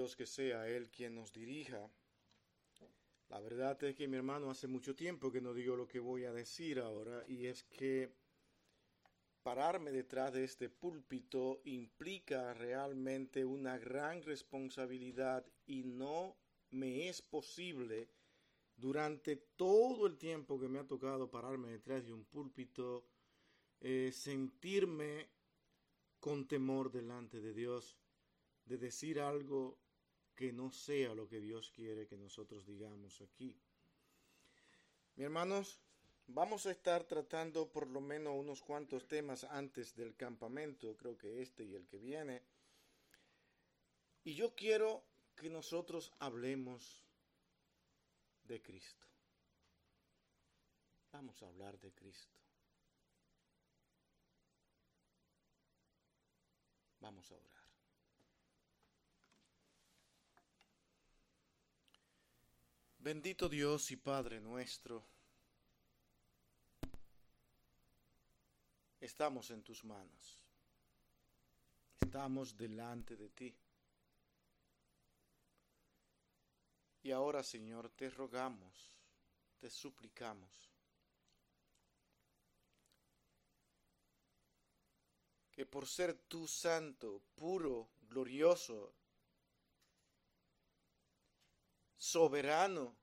Dios que sea Él quien nos dirija. La verdad es que mi hermano hace mucho tiempo que no digo lo que voy a decir ahora y es que pararme detrás de este púlpito implica realmente una gran responsabilidad y no me es posible durante todo el tiempo que me ha tocado pararme detrás de un púlpito eh, sentirme con temor delante de Dios de decir algo que no sea lo que Dios quiere que nosotros digamos aquí. Mi hermanos, vamos a estar tratando por lo menos unos cuantos temas antes del campamento, creo que este y el que viene. Y yo quiero que nosotros hablemos de Cristo. Vamos a hablar de Cristo. Vamos a orar. Bendito Dios y Padre nuestro, estamos en tus manos, estamos delante de ti. Y ahora, Señor, te rogamos, te suplicamos, que por ser tú santo, puro, glorioso, soberano,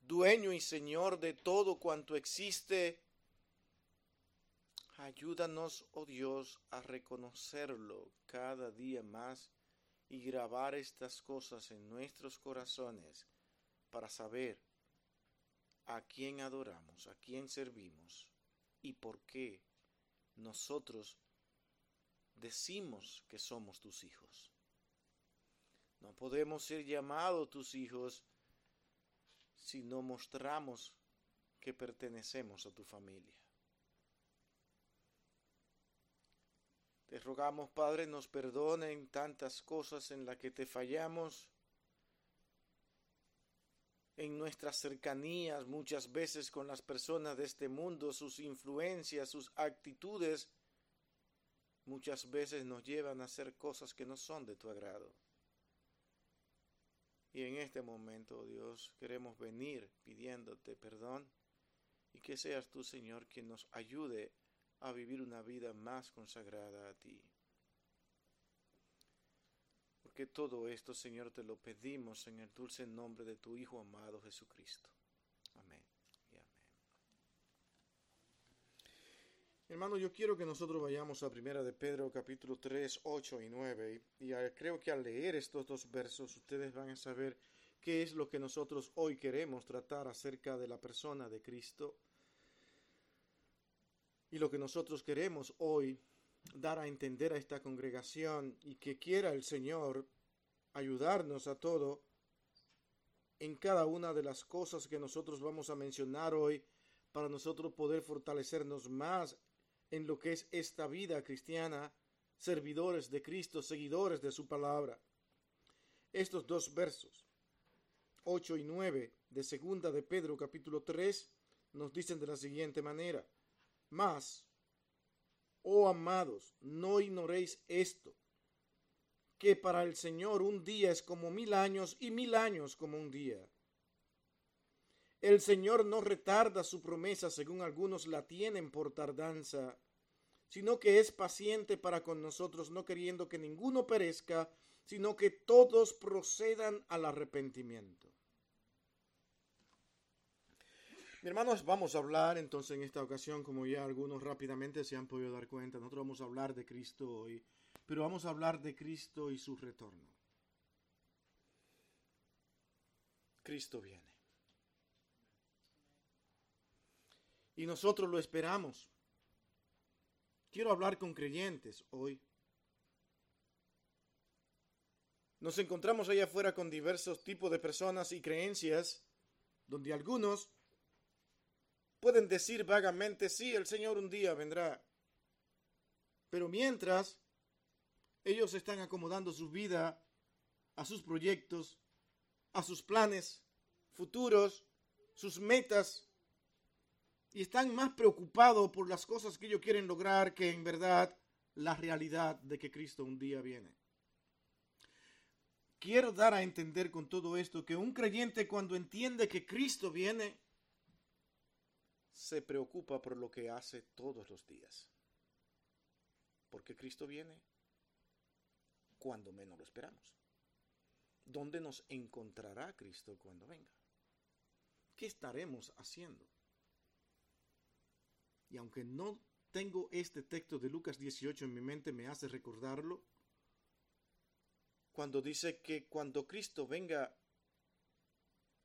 dueño y señor de todo cuanto existe, ayúdanos, oh Dios, a reconocerlo cada día más y grabar estas cosas en nuestros corazones para saber a quién adoramos, a quién servimos y por qué nosotros decimos que somos tus hijos. No podemos ser llamados tus hijos si no mostramos que pertenecemos a tu familia. Te rogamos, Padre, nos perdonen tantas cosas en las que te fallamos, en nuestras cercanías muchas veces con las personas de este mundo, sus influencias, sus actitudes, muchas veces nos llevan a hacer cosas que no son de tu agrado. Y en este momento, Dios, queremos venir pidiéndote perdón y que seas tú, Señor, quien nos ayude a vivir una vida más consagrada a ti. Porque todo esto, Señor, te lo pedimos en el dulce nombre de tu Hijo amado Jesucristo. Amén. Hermano, yo quiero que nosotros vayamos a Primera de Pedro capítulo 3, 8 y 9 y creo que al leer estos dos versos ustedes van a saber qué es lo que nosotros hoy queremos tratar acerca de la persona de Cristo y lo que nosotros queremos hoy dar a entender a esta congregación y que quiera el Señor ayudarnos a todo en cada una de las cosas que nosotros vamos a mencionar hoy para nosotros poder fortalecernos más en lo que es esta vida cristiana, servidores de Cristo, seguidores de su palabra. Estos dos versos, 8 y 9 de segunda de Pedro capítulo 3, nos dicen de la siguiente manera, Mas, oh amados, no ignoréis esto, que para el Señor un día es como mil años y mil años como un día. El Señor no retarda su promesa según algunos la tienen por tardanza, sino que es paciente para con nosotros, no queriendo que ninguno perezca, sino que todos procedan al arrepentimiento. Mi hermanos, vamos a hablar entonces en esta ocasión, como ya algunos rápidamente se han podido dar cuenta, nosotros vamos a hablar de Cristo hoy, pero vamos a hablar de Cristo y su retorno. Cristo viene. Y nosotros lo esperamos. Quiero hablar con creyentes hoy. Nos encontramos allá afuera con diversos tipos de personas y creencias, donde algunos pueden decir vagamente, sí, el Señor un día vendrá. Pero mientras ellos están acomodando su vida a sus proyectos, a sus planes futuros, sus metas, y están más preocupados por las cosas que ellos quieren lograr que en verdad la realidad de que Cristo un día viene. quiero dar a entender con todo esto que un creyente cuando entiende que Cristo viene, se preocupa por lo que hace todos los días. Porque Cristo viene cuando menos lo esperamos. ¿Dónde nos encontrará Cristo cuando venga? ¿Qué estaremos haciendo? Y aunque no tengo este texto de Lucas 18 en mi mente, me hace recordarlo. Cuando dice que cuando Cristo venga,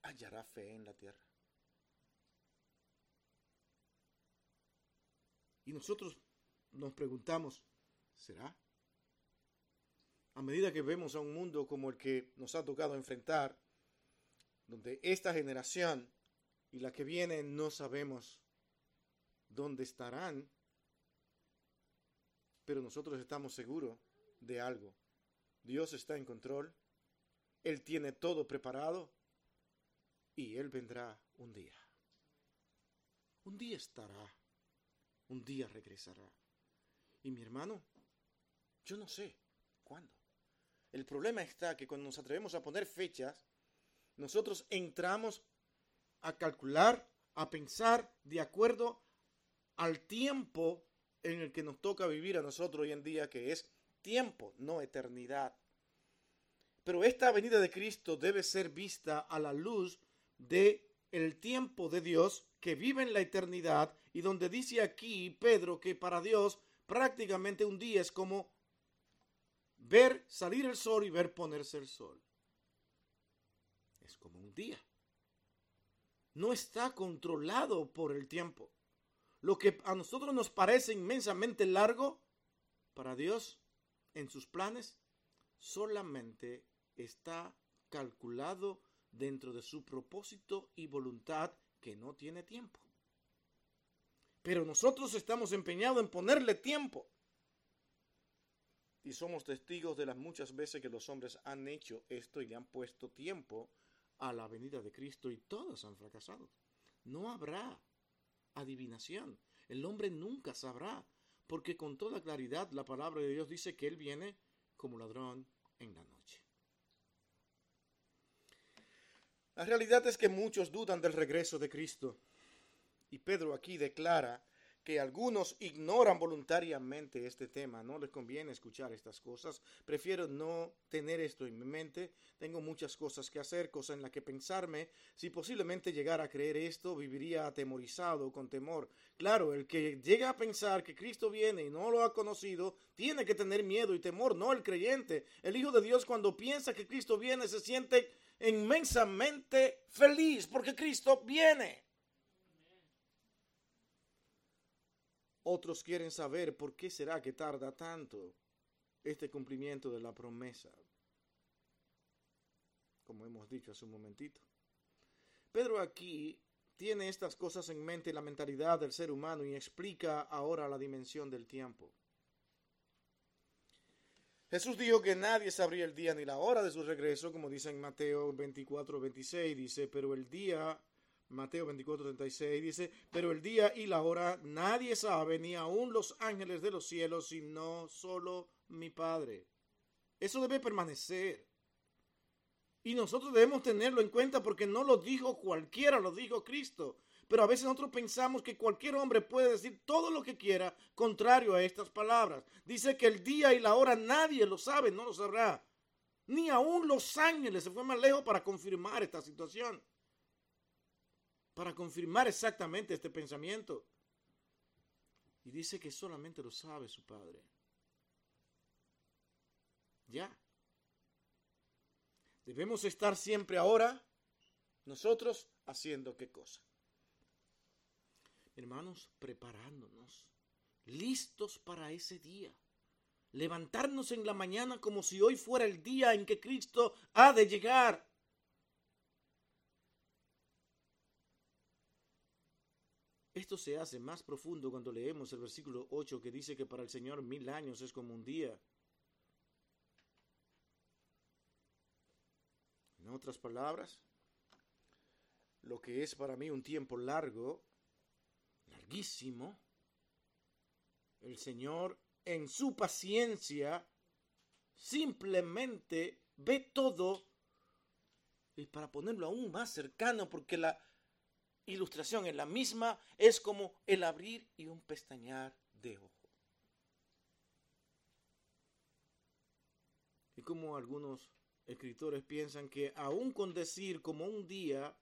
hallará fe en la tierra. Y nosotros nos preguntamos, ¿será? A medida que vemos a un mundo como el que nos ha tocado enfrentar, donde esta generación y la que viene no sabemos dónde estarán, pero nosotros estamos seguros de algo. Dios está en control, Él tiene todo preparado y Él vendrá un día. Un día estará un día regresará. Y mi hermano, yo no sé cuándo. El problema está que cuando nos atrevemos a poner fechas, nosotros entramos a calcular, a pensar de acuerdo al tiempo en el que nos toca vivir a nosotros hoy en día, que es tiempo, no eternidad. Pero esta venida de Cristo debe ser vista a la luz de el tiempo de Dios que vive en la eternidad y donde dice aquí Pedro que para Dios prácticamente un día es como ver salir el sol y ver ponerse el sol. Es como un día. No está controlado por el tiempo. Lo que a nosotros nos parece inmensamente largo, para Dios, en sus planes, solamente está calculado dentro de su propósito y voluntad que no tiene tiempo. Pero nosotros estamos empeñados en ponerle tiempo. Y somos testigos de las muchas veces que los hombres han hecho esto y le han puesto tiempo a la venida de Cristo y todos han fracasado. No habrá adivinación. El hombre nunca sabrá, porque con toda claridad la palabra de Dios dice que Él viene como ladrón en la noche. La realidad es que muchos dudan del regreso de Cristo. Y Pedro aquí declara que algunos ignoran voluntariamente este tema. No les conviene escuchar estas cosas. Prefiero no tener esto en mi mente. Tengo muchas cosas que hacer, cosas en las que pensarme. Si posiblemente llegara a creer esto, viviría atemorizado, con temor. Claro, el que llega a pensar que Cristo viene y no lo ha conocido, tiene que tener miedo y temor, no el creyente. El Hijo de Dios cuando piensa que Cristo viene se siente inmensamente feliz porque Cristo viene. Otros quieren saber por qué será que tarda tanto este cumplimiento de la promesa, como hemos dicho hace un momentito. Pedro aquí tiene estas cosas en mente la mentalidad del ser humano y explica ahora la dimensión del tiempo. Jesús dijo que nadie sabría el día ni la hora de su regreso, como dice en Mateo 24, 26, dice, pero el día, Mateo 24, 36, dice, pero el día y la hora nadie sabe, ni aun los ángeles de los cielos, sino solo mi Padre. Eso debe permanecer. Y nosotros debemos tenerlo en cuenta porque no lo dijo cualquiera, lo dijo Cristo. Pero a veces nosotros pensamos que cualquier hombre puede decir todo lo que quiera contrario a estas palabras. Dice que el día y la hora nadie lo sabe, no lo sabrá. Ni aún los ángeles se fue más lejos para confirmar esta situación. Para confirmar exactamente este pensamiento. Y dice que solamente lo sabe su Padre. Ya. Debemos estar siempre ahora nosotros haciendo qué cosa hermanos, preparándonos, listos para ese día. Levantarnos en la mañana como si hoy fuera el día en que Cristo ha de llegar. Esto se hace más profundo cuando leemos el versículo 8 que dice que para el Señor mil años es como un día. En otras palabras, lo que es para mí un tiempo largo larguísimo, el Señor en su paciencia simplemente ve todo y para ponerlo aún más cercano, porque la ilustración es la misma, es como el abrir y un pestañear de ojo. Y como algunos escritores piensan que aún con decir como un día,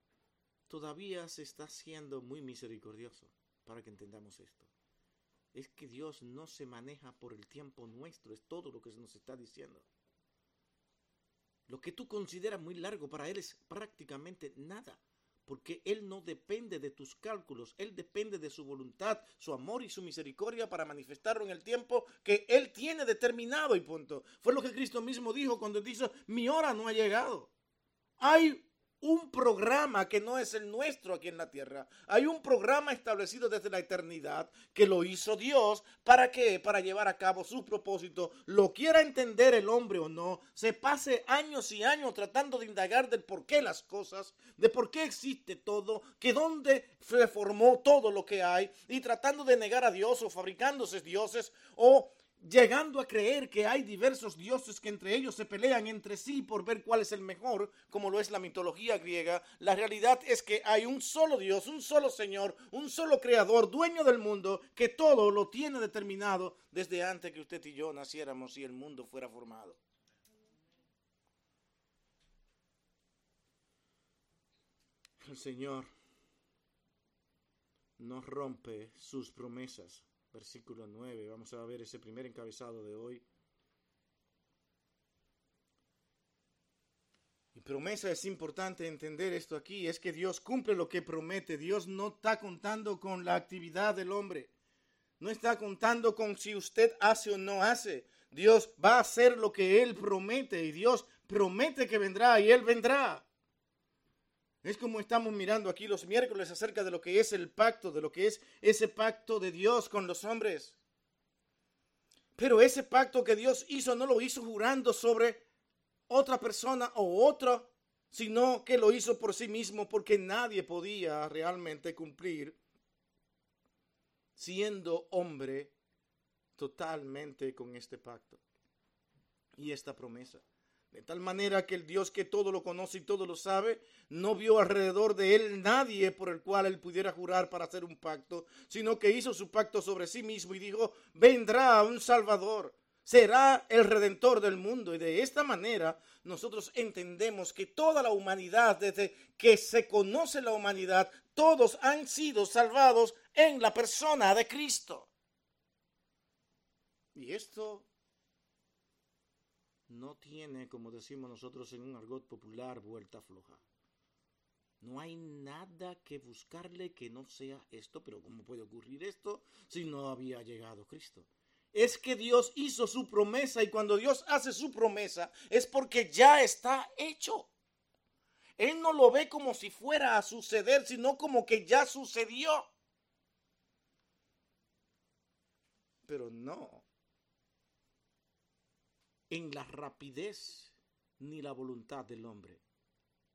todavía se está siendo muy misericordioso, para que entendamos esto. Es que Dios no se maneja por el tiempo nuestro, es todo lo que se nos está diciendo. Lo que tú consideras muy largo para Él es prácticamente nada, porque Él no depende de tus cálculos, Él depende de su voluntad, su amor y su misericordia para manifestarlo en el tiempo que Él tiene determinado y punto. Fue lo que Cristo mismo dijo cuando dijo, mi hora no ha llegado. Hay un programa que no es el nuestro aquí en la tierra. Hay un programa establecido desde la eternidad que lo hizo Dios. ¿Para qué? Para llevar a cabo su propósito. Lo quiera entender el hombre o no, se pase años y años tratando de indagar del por qué las cosas, de por qué existe todo, que dónde se formó todo lo que hay y tratando de negar a Dios o fabricándose dioses o llegando a creer que hay diversos dioses que entre ellos se pelean entre sí por ver cuál es el mejor, como lo es la mitología griega, la realidad es que hay un solo Dios, un solo Señor, un solo Creador, dueño del mundo, que todo lo tiene determinado desde antes que usted y yo naciéramos y el mundo fuera formado. El Señor no rompe sus promesas versículo 9. Vamos a ver ese primer encabezado de hoy. Y promesa es importante entender esto aquí, es que Dios cumple lo que promete. Dios no está contando con la actividad del hombre. No está contando con si usted hace o no hace. Dios va a hacer lo que Él promete y Dios promete que vendrá y Él vendrá. Es como estamos mirando aquí los miércoles acerca de lo que es el pacto, de lo que es ese pacto de Dios con los hombres. Pero ese pacto que Dios hizo no lo hizo jurando sobre otra persona o otro, sino que lo hizo por sí mismo porque nadie podía realmente cumplir siendo hombre totalmente con este pacto y esta promesa. De tal manera que el Dios que todo lo conoce y todo lo sabe, no vio alrededor de él nadie por el cual él pudiera jurar para hacer un pacto, sino que hizo su pacto sobre sí mismo y dijo, vendrá un Salvador, será el redentor del mundo. Y de esta manera nosotros entendemos que toda la humanidad, desde que se conoce la humanidad, todos han sido salvados en la persona de Cristo. Y esto no tiene, como decimos nosotros en un argot popular, vuelta floja. No hay nada que buscarle que no sea esto, pero ¿cómo puede ocurrir esto si no había llegado Cristo? Es que Dios hizo su promesa y cuando Dios hace su promesa es porque ya está hecho. Él no lo ve como si fuera a suceder, sino como que ya sucedió. Pero no, en la rapidez ni la voluntad del hombre,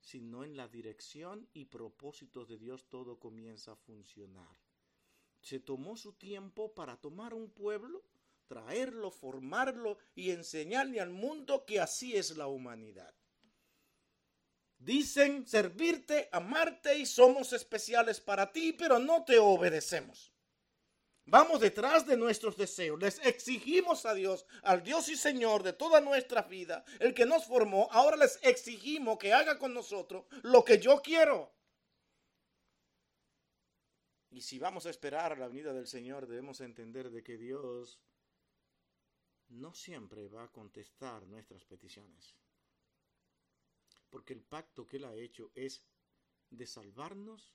sino en la dirección y propósitos de Dios todo comienza a funcionar. Se tomó su tiempo para tomar un pueblo, traerlo, formarlo y enseñarle al mundo que así es la humanidad. Dicen servirte, amarte y somos especiales para ti, pero no te obedecemos. Vamos detrás de nuestros deseos. Les exigimos a Dios, al Dios y Señor de toda nuestra vida, el que nos formó. Ahora les exigimos que haga con nosotros lo que yo quiero. Y si vamos a esperar la venida del Señor, debemos entender de que Dios no siempre va a contestar nuestras peticiones. Porque el pacto que Él ha hecho es de salvarnos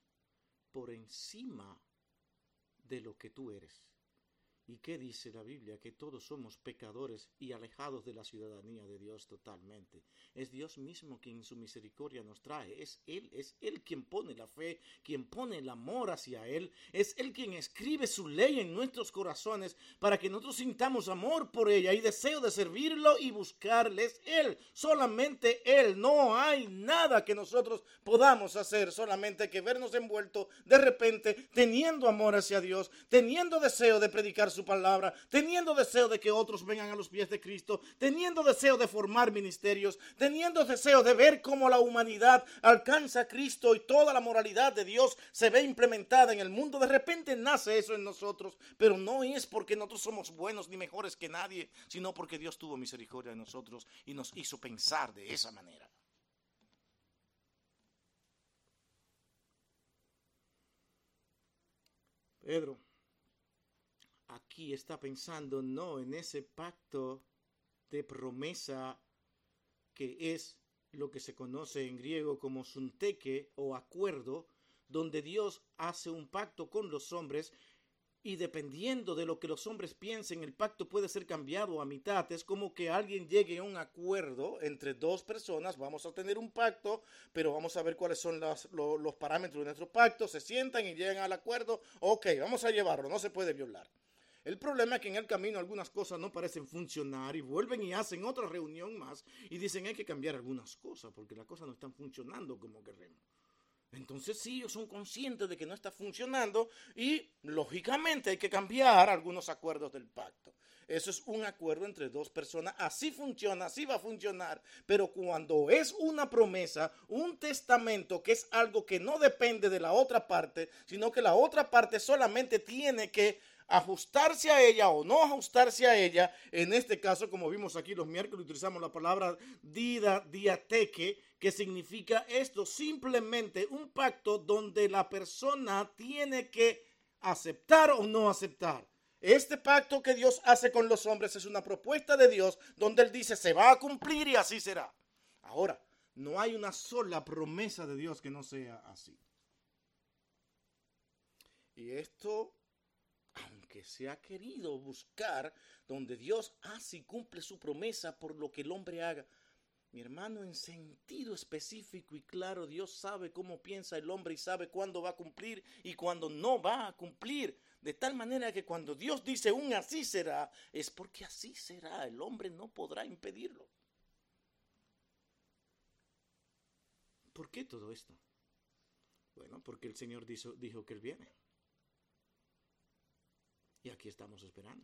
por encima de lo que tú eres. ¿Y qué dice la Biblia? Que todos somos pecadores y alejados de la ciudadanía de Dios totalmente. Es Dios mismo quien su misericordia nos trae. Es Él, es Él quien pone la fe, quien pone el amor hacia Él. Es Él quien escribe su ley en nuestros corazones para que nosotros sintamos amor por ella y deseo de servirlo y buscarles Él. Solamente Él. No hay nada que nosotros podamos hacer, solamente que vernos envueltos de repente teniendo amor hacia Dios, teniendo deseo de predicar su palabra, teniendo deseo de que otros vengan a los pies de Cristo, teniendo deseo de formar ministerios, teniendo deseo de ver cómo la humanidad alcanza a Cristo y toda la moralidad de Dios se ve implementada en el mundo. De repente nace eso en nosotros, pero no es porque nosotros somos buenos ni mejores que nadie, sino porque Dios tuvo misericordia de nosotros y nos hizo pensar de esa manera. Pedro aquí está pensando no en ese pacto de promesa que es lo que se conoce en griego como sunteque o acuerdo, donde Dios hace un pacto con los hombres y dependiendo de lo que los hombres piensen, el pacto puede ser cambiado a mitad. Es como que alguien llegue a un acuerdo entre dos personas, vamos a tener un pacto, pero vamos a ver cuáles son los, parámetros de nuestro pacto, se sientan y llegan al acuerdo, ok, vamos a llevarlo, no se puede violar. El problema es que en el camino algunas cosas no parecen funcionar y vuelven y hacen otra reunión más y dicen hay que cambiar algunas cosas porque las cosas no están funcionando como queremos. Entonces sí, ellos son conscientes de que no está funcionando y lógicamente hay que cambiar algunos acuerdos del pacto. Eso es un acuerdo entre dos personas. Así funciona, así va a funcionar. Pero cuando es una promesa, un testamento, que es algo que no depende de la otra parte, sino que la otra parte solamente tiene que ajustarse a ella o no ajustarse a ella, en este caso, como vimos aquí los miércoles, utilizamos la palabra dida, diateque, que significa esto, simplemente un pacto donde la persona tiene que aceptar o no aceptar. Este pacto que Dios hace con los hombres es una propuesta de Dios donde Él dice se va a cumplir y así será. Ahora, no hay una sola promesa de Dios que no sea así. Y esto aunque se ha querido buscar donde Dios hace y cumple su promesa por lo que el hombre haga. Mi hermano, en sentido específico y claro, Dios sabe cómo piensa el hombre y sabe cuándo va a cumplir y cuándo no va a cumplir. De tal manera que cuando Dios dice un así será, es porque así será. El hombre no podrá impedirlo. ¿Por qué todo esto? Bueno, porque el Señor dijo, dijo que Él viene. Y aquí estamos esperando.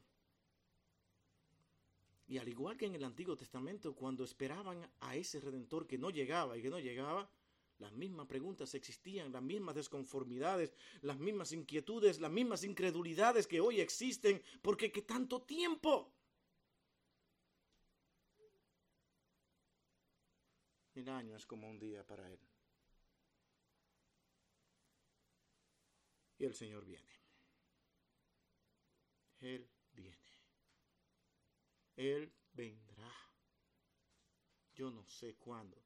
Y al igual que en el Antiguo Testamento, cuando esperaban a ese redentor que no llegaba y que no llegaba, las mismas preguntas existían, las mismas desconformidades, las mismas inquietudes, las mismas incredulidades que hoy existen, porque qué tanto tiempo. Mil años es como un día para él. Y el Señor viene. Él viene. Él vendrá. Yo no sé cuándo.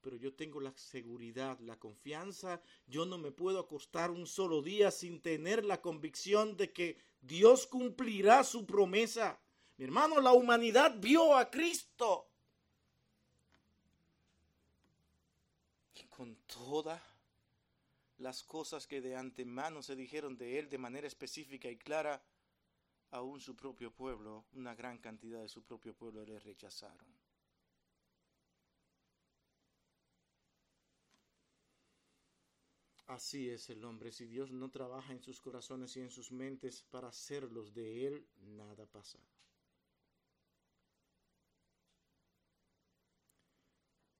Pero yo tengo la seguridad, la confianza. Yo no me puedo acostar un solo día sin tener la convicción de que Dios cumplirá su promesa. Mi hermano, la humanidad vio a Cristo. Y con toda las cosas que de antemano se dijeron de él de manera específica y clara, aún su propio pueblo, una gran cantidad de su propio pueblo le rechazaron. Así es el hombre. Si Dios no trabaja en sus corazones y en sus mentes para hacerlos de Él, nada pasa.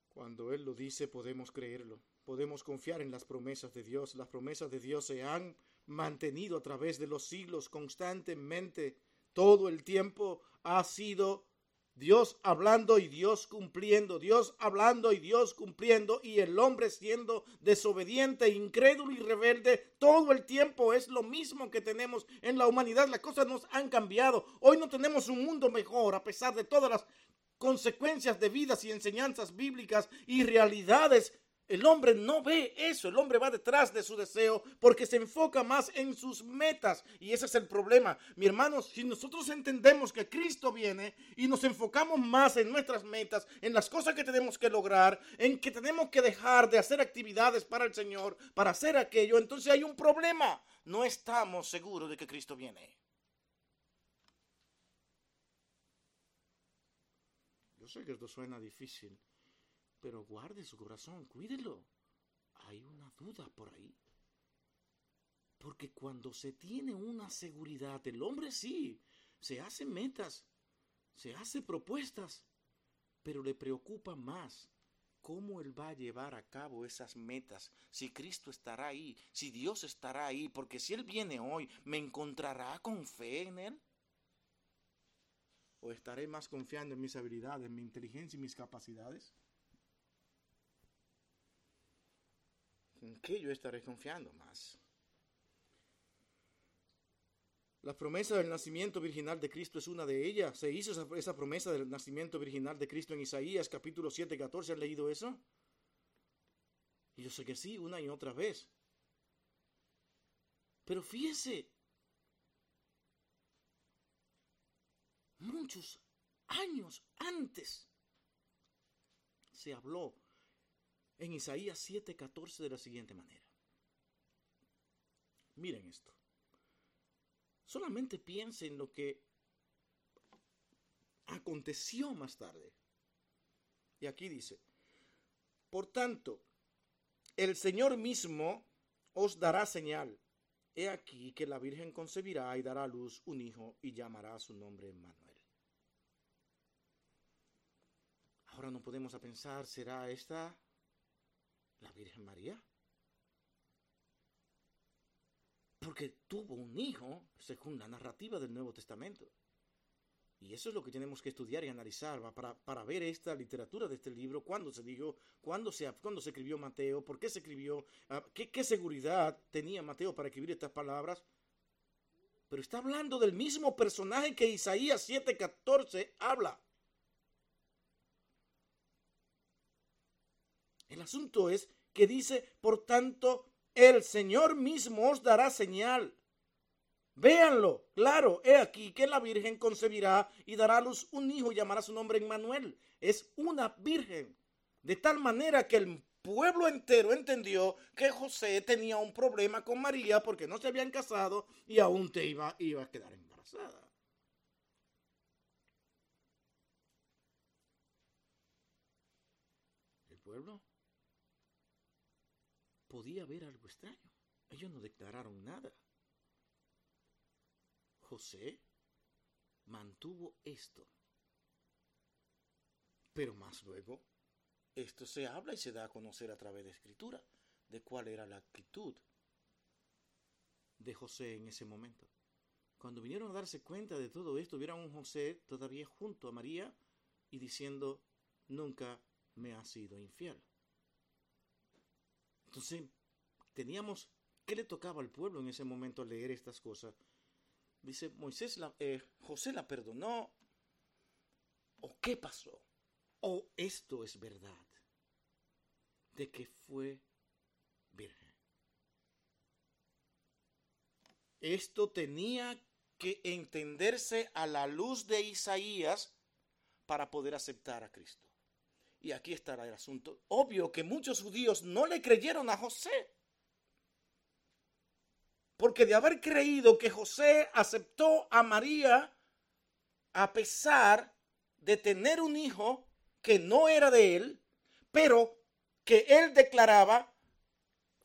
Cuando Él lo dice, podemos creerlo podemos confiar en las promesas de Dios. Las promesas de Dios se han mantenido a través de los siglos constantemente. Todo el tiempo ha sido Dios hablando y Dios cumpliendo, Dios hablando y Dios cumpliendo, y el hombre siendo desobediente, incrédulo y rebelde, todo el tiempo es lo mismo que tenemos en la humanidad. Las cosas nos han cambiado. Hoy no tenemos un mundo mejor a pesar de todas las consecuencias de vidas y enseñanzas bíblicas y realidades el hombre no ve eso, el hombre va detrás de su deseo porque se enfoca más en sus metas y ese es el problema. Mi hermano, si nosotros entendemos que Cristo viene y nos enfocamos más en nuestras metas, en las cosas que tenemos que lograr, en que tenemos que dejar de hacer actividades para el Señor, para hacer aquello, entonces hay un problema. No estamos seguros de que Cristo viene. Yo sé que esto suena difícil pero guarde su corazón, cuídelo. Hay una duda por ahí. Porque cuando se tiene una seguridad, el hombre sí, se hace metas, se hace propuestas, pero le preocupa más cómo él va a llevar a cabo esas metas, si Cristo estará ahí, si Dios estará ahí, porque si Él viene hoy, ¿me encontrará con fe en Él? ¿O estaré más confiando en mis habilidades, en mi inteligencia y mis capacidades? ¿En qué yo estaré confiando más? La promesa del nacimiento virginal de Cristo es una de ellas. Se hizo esa, promesa del nacimiento virginal de Cristo en Isaías capítulo 7, 14. ¿Han leído eso? Y yo sé que sí, una y otra vez. Pero fíjese, muchos años antes se habló en Isaías 7:14 de la siguiente manera. Miren esto. Solamente piense en lo que aconteció más tarde. Y aquí dice, por tanto, el Señor mismo os dará señal. He aquí que la Virgen concebirá y dará a luz un hijo y llamará su nombre Manuel. Ahora no podemos pensar, ¿será esta la Virgen María? Porque tuvo un hijo, según la narrativa del Nuevo Testamento. Y eso es lo que tenemos que estudiar y analizar para, para ver esta literatura de este libro, cuándo se dijo, cuándo se, se escribió Mateo, por qué se escribió, ah, qué, qué seguridad tenía Mateo para escribir estas palabras. Pero está hablando del mismo personaje que Isaías 7:14 habla. El asunto es que dice, por tanto, el Señor mismo os dará señal. Véanlo, claro, he aquí que la Virgen concebirá y dará a luz un hijo y llamará su nombre Emmanuel. Es una virgen. De tal manera que el pueblo entero entendió que José tenía un problema con María porque no se habían casado y aún te iba, iba a quedar embarazada. El pueblo podía ver algo extraño. Ellos no declararon nada. José mantuvo esto. Pero más luego, esto se habla y se da a conocer a través de escritura de cuál era la actitud de José en ese momento. Cuando vinieron a darse cuenta de todo esto, vieron a un José todavía junto a María y diciendo, nunca me ha sido infiel. Entonces, teníamos, ¿qué le tocaba al pueblo en ese momento leer estas cosas? Dice, Moisés, eh, José la perdonó. ¿O qué pasó? ¿O esto es verdad? De que fue virgen. Esto tenía que entenderse a la luz de Isaías para poder aceptar a Cristo. Y aquí estará el asunto. Obvio que muchos judíos no le creyeron a José. Porque de haber creído que José aceptó a María a pesar de tener un hijo que no era de él, pero que él declaraba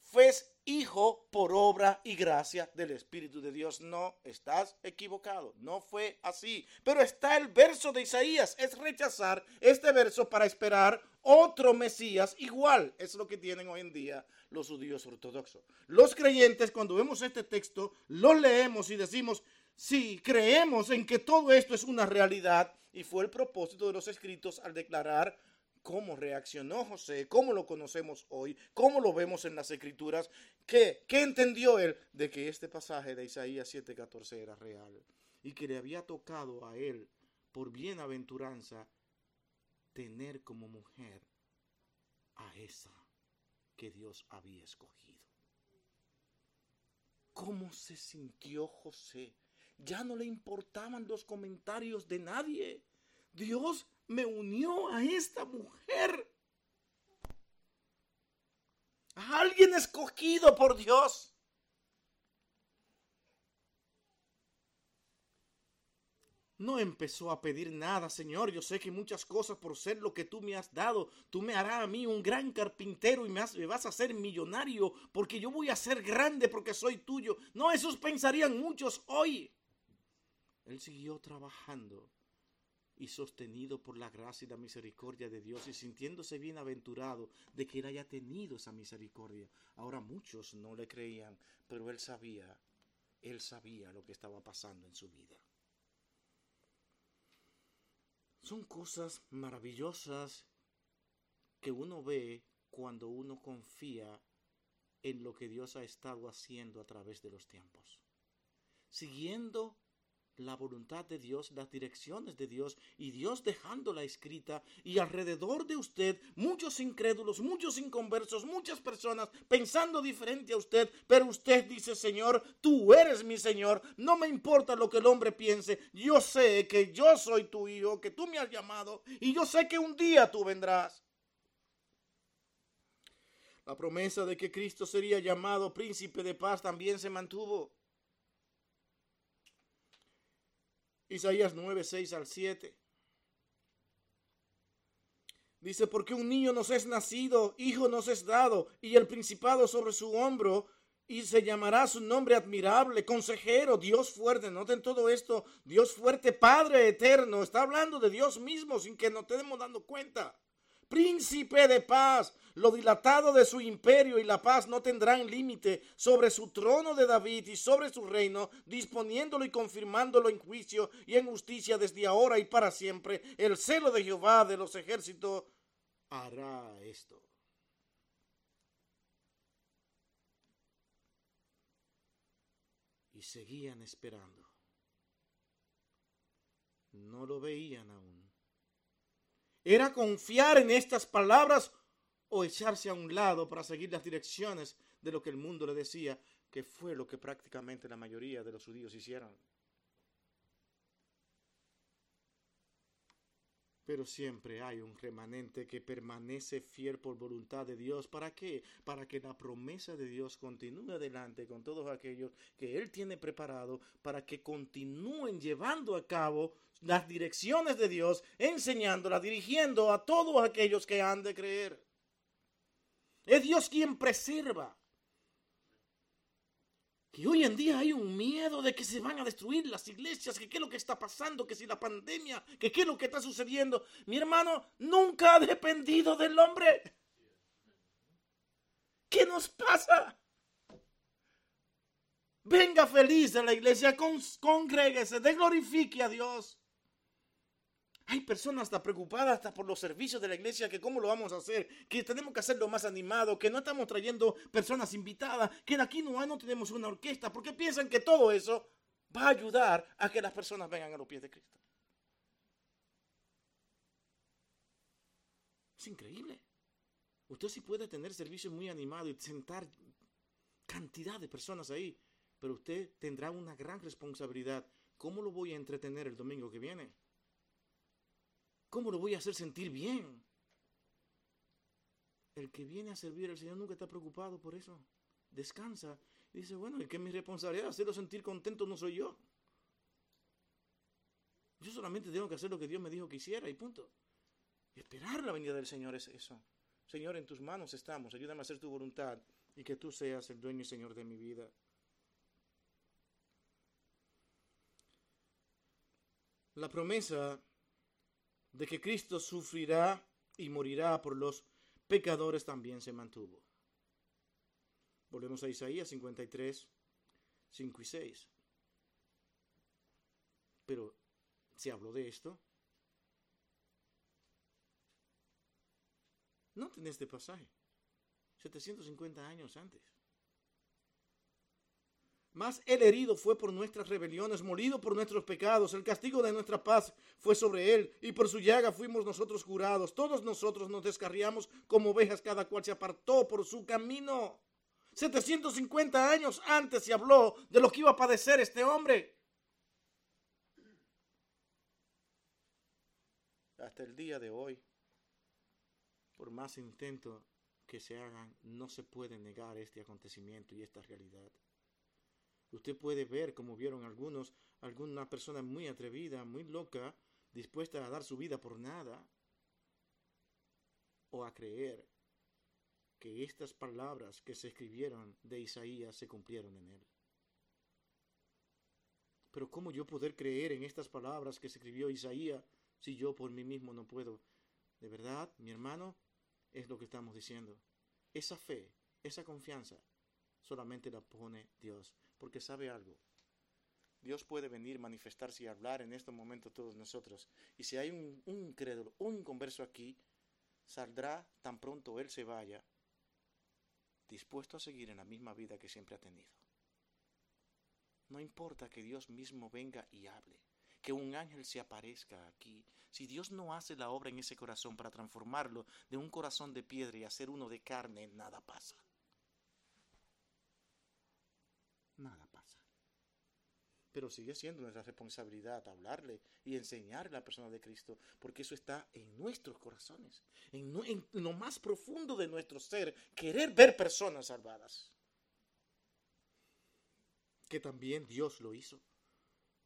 fue hijo por obra y gracia del Espíritu de Dios. No, estás equivocado, no fue así. Pero está el verso de Isaías, es rechazar este verso para esperar otro Mesías igual. Es lo que tienen hoy en día los judíos ortodoxos. Los creyentes, cuando vemos este texto, lo leemos y decimos, sí, creemos en que todo esto es una realidad y fue el propósito de los escritos al declarar cómo reaccionó José, cómo lo conocemos hoy, cómo lo vemos en las escrituras, ¿qué, qué entendió él de que este pasaje de Isaías 7:14 era real y que le había tocado a él por bienaventuranza tener como mujer a esa que Dios había escogido. ¿Cómo se sintió José? Ya no le importaban los comentarios de nadie. Dios me unió a esta mujer. A alguien escogido por Dios. no empezó a pedir nada, Señor. Yo sé que muchas cosas por ser lo que tú me has dado, tú me harás a mí un gran carpintero y me, vas a hacer millonario porque yo voy a ser grande porque soy tuyo. No, esos pensarían muchos hoy. Él siguió trabajando y sostenido por la gracia y la misericordia de Dios y sintiéndose bienaventurado de que él haya tenido esa misericordia. Ahora muchos no le creían, pero él sabía, él sabía lo que estaba pasando en su vida. Son cosas maravillosas que uno ve cuando uno confía en lo que Dios ha estado haciendo a través de los tiempos. Siguiendo la voluntad de Dios, las direcciones de Dios y Dios dejándola escrita y alrededor de usted muchos incrédulos, muchos inconversos, muchas personas pensando diferente a usted, pero usted dice, Señor, tú eres mi Señor, no me importa lo que el hombre piense, yo sé que yo soy tu hijo, que tú me has llamado y yo sé que un día tú vendrás. La promesa de que Cristo sería llamado príncipe de paz también se mantuvo. Isaías 9, 6 al 7. Dice, porque un niño nos es nacido, hijo nos es dado, y el principado sobre su hombro, y se llamará su nombre admirable, consejero, Dios fuerte. Noten todo esto, Dios fuerte, Padre eterno. Está hablando de Dios mismo sin que nos estemos dando cuenta príncipe de paz. Lo dilatado de su imperio y la paz no tendrán límite sobre su trono de David y sobre su reino, disponiéndolo y confirmándolo en juicio y en justicia desde ahora y para siempre. El celo de Jehová de los ejércitos hará esto. Y seguían esperando. No lo veían aún era confiar en estas palabras o echarse a un lado para seguir las direcciones de lo que el mundo le decía, que fue lo que prácticamente la mayoría de los judíos hicieron. Pero siempre hay un remanente que permanece fiel por voluntad de Dios. ¿Para qué? Para que la promesa de Dios continúe adelante con todos aquellos que Él tiene preparado, para que continúen llevando a cabo las direcciones de Dios, enseñándolas, dirigiendo a todos aquellos que han de creer. Es Dios quien preserva que hoy en día hay un miedo de que se van a destruir las iglesias, que qué es lo que está pasando, que si la pandemia, que qué es lo que está sucediendo. Mi hermano nunca ha dependido del hombre. ¿Qué nos pasa? Venga feliz a la iglesia, congréguese, de glorifique a Dios. Hay personas hasta preocupadas hasta por los servicios de la iglesia, que cómo lo vamos a hacer, que tenemos que hacerlo más animado, que no estamos trayendo personas invitadas, que aquí no, hay, no tenemos una orquesta, porque piensan que todo eso va a ayudar a que las personas vengan a los pies de Cristo. Es increíble. Usted sí puede tener servicios muy animados y sentar cantidad de personas ahí, pero usted tendrá una gran responsabilidad. ¿Cómo lo voy a entretener el domingo que viene? ¿Cómo lo voy a hacer sentir bien? El que viene a servir al Señor nunca está preocupado por eso. Descansa y dice, bueno, ¿y qué es mi responsabilidad? Hacerlo sentir contento no soy yo. Yo solamente tengo que hacer lo que Dios me dijo que hiciera y punto. Y esperar la venida del Señor es eso. Señor, en tus manos estamos. Ayúdame a hacer tu voluntad y que tú seas el dueño y Señor de mi vida. La promesa de que Cristo sufrirá y morirá por los pecadores también se mantuvo. Volvemos a Isaías 53, 5 y 6. Pero se habló de esto. No este pasaje. 750 años antes. Mas el herido fue por nuestras rebeliones, molido por nuestros pecados. El castigo de nuestra paz fue sobre él, y por su llaga fuimos nosotros curados. Todos nosotros nos descarriamos como ovejas, cada cual se apartó por su camino. 750 años antes se habló de lo que iba a padecer este hombre. Hasta el día de hoy, por más intento que se hagan, no se puede negar este acontecimiento y esta realidad. Usted puede ver, como vieron algunos, alguna persona muy atrevida, muy loca, dispuesta a dar su vida por nada, o a creer que estas palabras que se escribieron de Isaías se cumplieron en él. Pero ¿cómo yo poder creer en estas palabras que se escribió Isaías si yo por mí mismo no puedo? De verdad, mi hermano, es lo que estamos diciendo. Esa fe, esa confianza, solamente la pone Dios, porque sabe algo. Dios puede venir, manifestarse y hablar en este momento todos nosotros. Y si hay un, un incrédulo, un inconverso aquí, saldrá tan pronto Él se vaya, dispuesto a seguir en la misma vida que siempre ha tenido. No importa que Dios mismo venga y hable, que un ángel se aparezca aquí. Si Dios no hace la obra en ese corazón para transformarlo de un corazón de piedra y hacer uno de carne, nada pasa. Nada pasa. Pero sigue siendo nuestra responsabilidad hablarle y enseñarle a la persona de Cristo, porque eso está en nuestros corazones, en, en lo más profundo de nuestro ser, querer ver personas salvadas que también Dios lo hizo.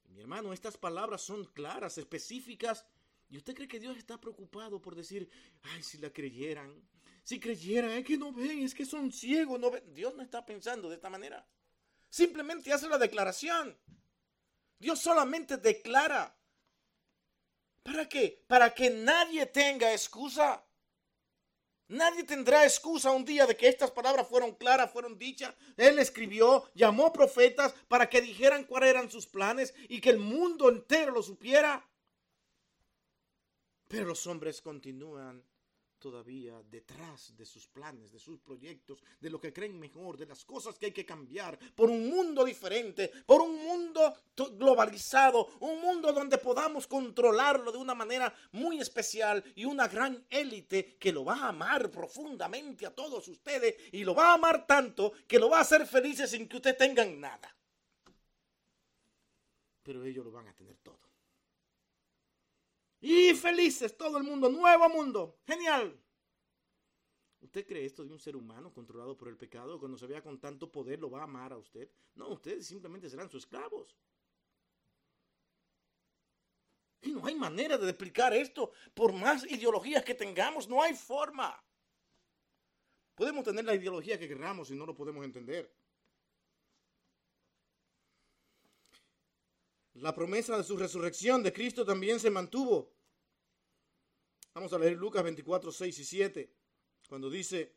mi hermano, estas palabras son claras, específicas. ¿Y usted cree que Dios está preocupado por decir, ay, si la creyeran? Si creyeran, es que no ven, es que son ciegos, no ven. Dios no está pensando de esta manera. Simplemente hace la declaración. Dios solamente declara. ¿Para qué? Para que nadie tenga excusa. Nadie tendrá excusa un día de que estas palabras fueron claras, fueron dichas. Él escribió, llamó profetas para que dijeran cuáles eran sus planes y que el mundo entero lo supiera. Pero los hombres continúan todavía detrás de sus planes, de sus proyectos, de lo que creen mejor, de las cosas que hay que cambiar, por un mundo diferente, por un mundo globalizado, un mundo donde podamos controlarlo de una manera muy especial y una gran élite que lo va a amar profundamente a todos ustedes y lo va a amar tanto que lo va a hacer felices sin que ustedes tengan nada. Pero ellos lo van a tener todo. Y felices todo el mundo, nuevo mundo, genial. ¿Usted cree esto de un ser humano controlado por el pecado? Cuando se vea con tanto poder, ¿lo va a amar a usted? No, ustedes simplemente serán sus esclavos. Y no hay manera de explicar esto. Por más ideologías que tengamos, no hay forma. Podemos tener la ideología que queramos y no lo podemos entender. La promesa de su resurrección de Cristo también se mantuvo. Vamos a leer Lucas 24, 6 y 7, cuando dice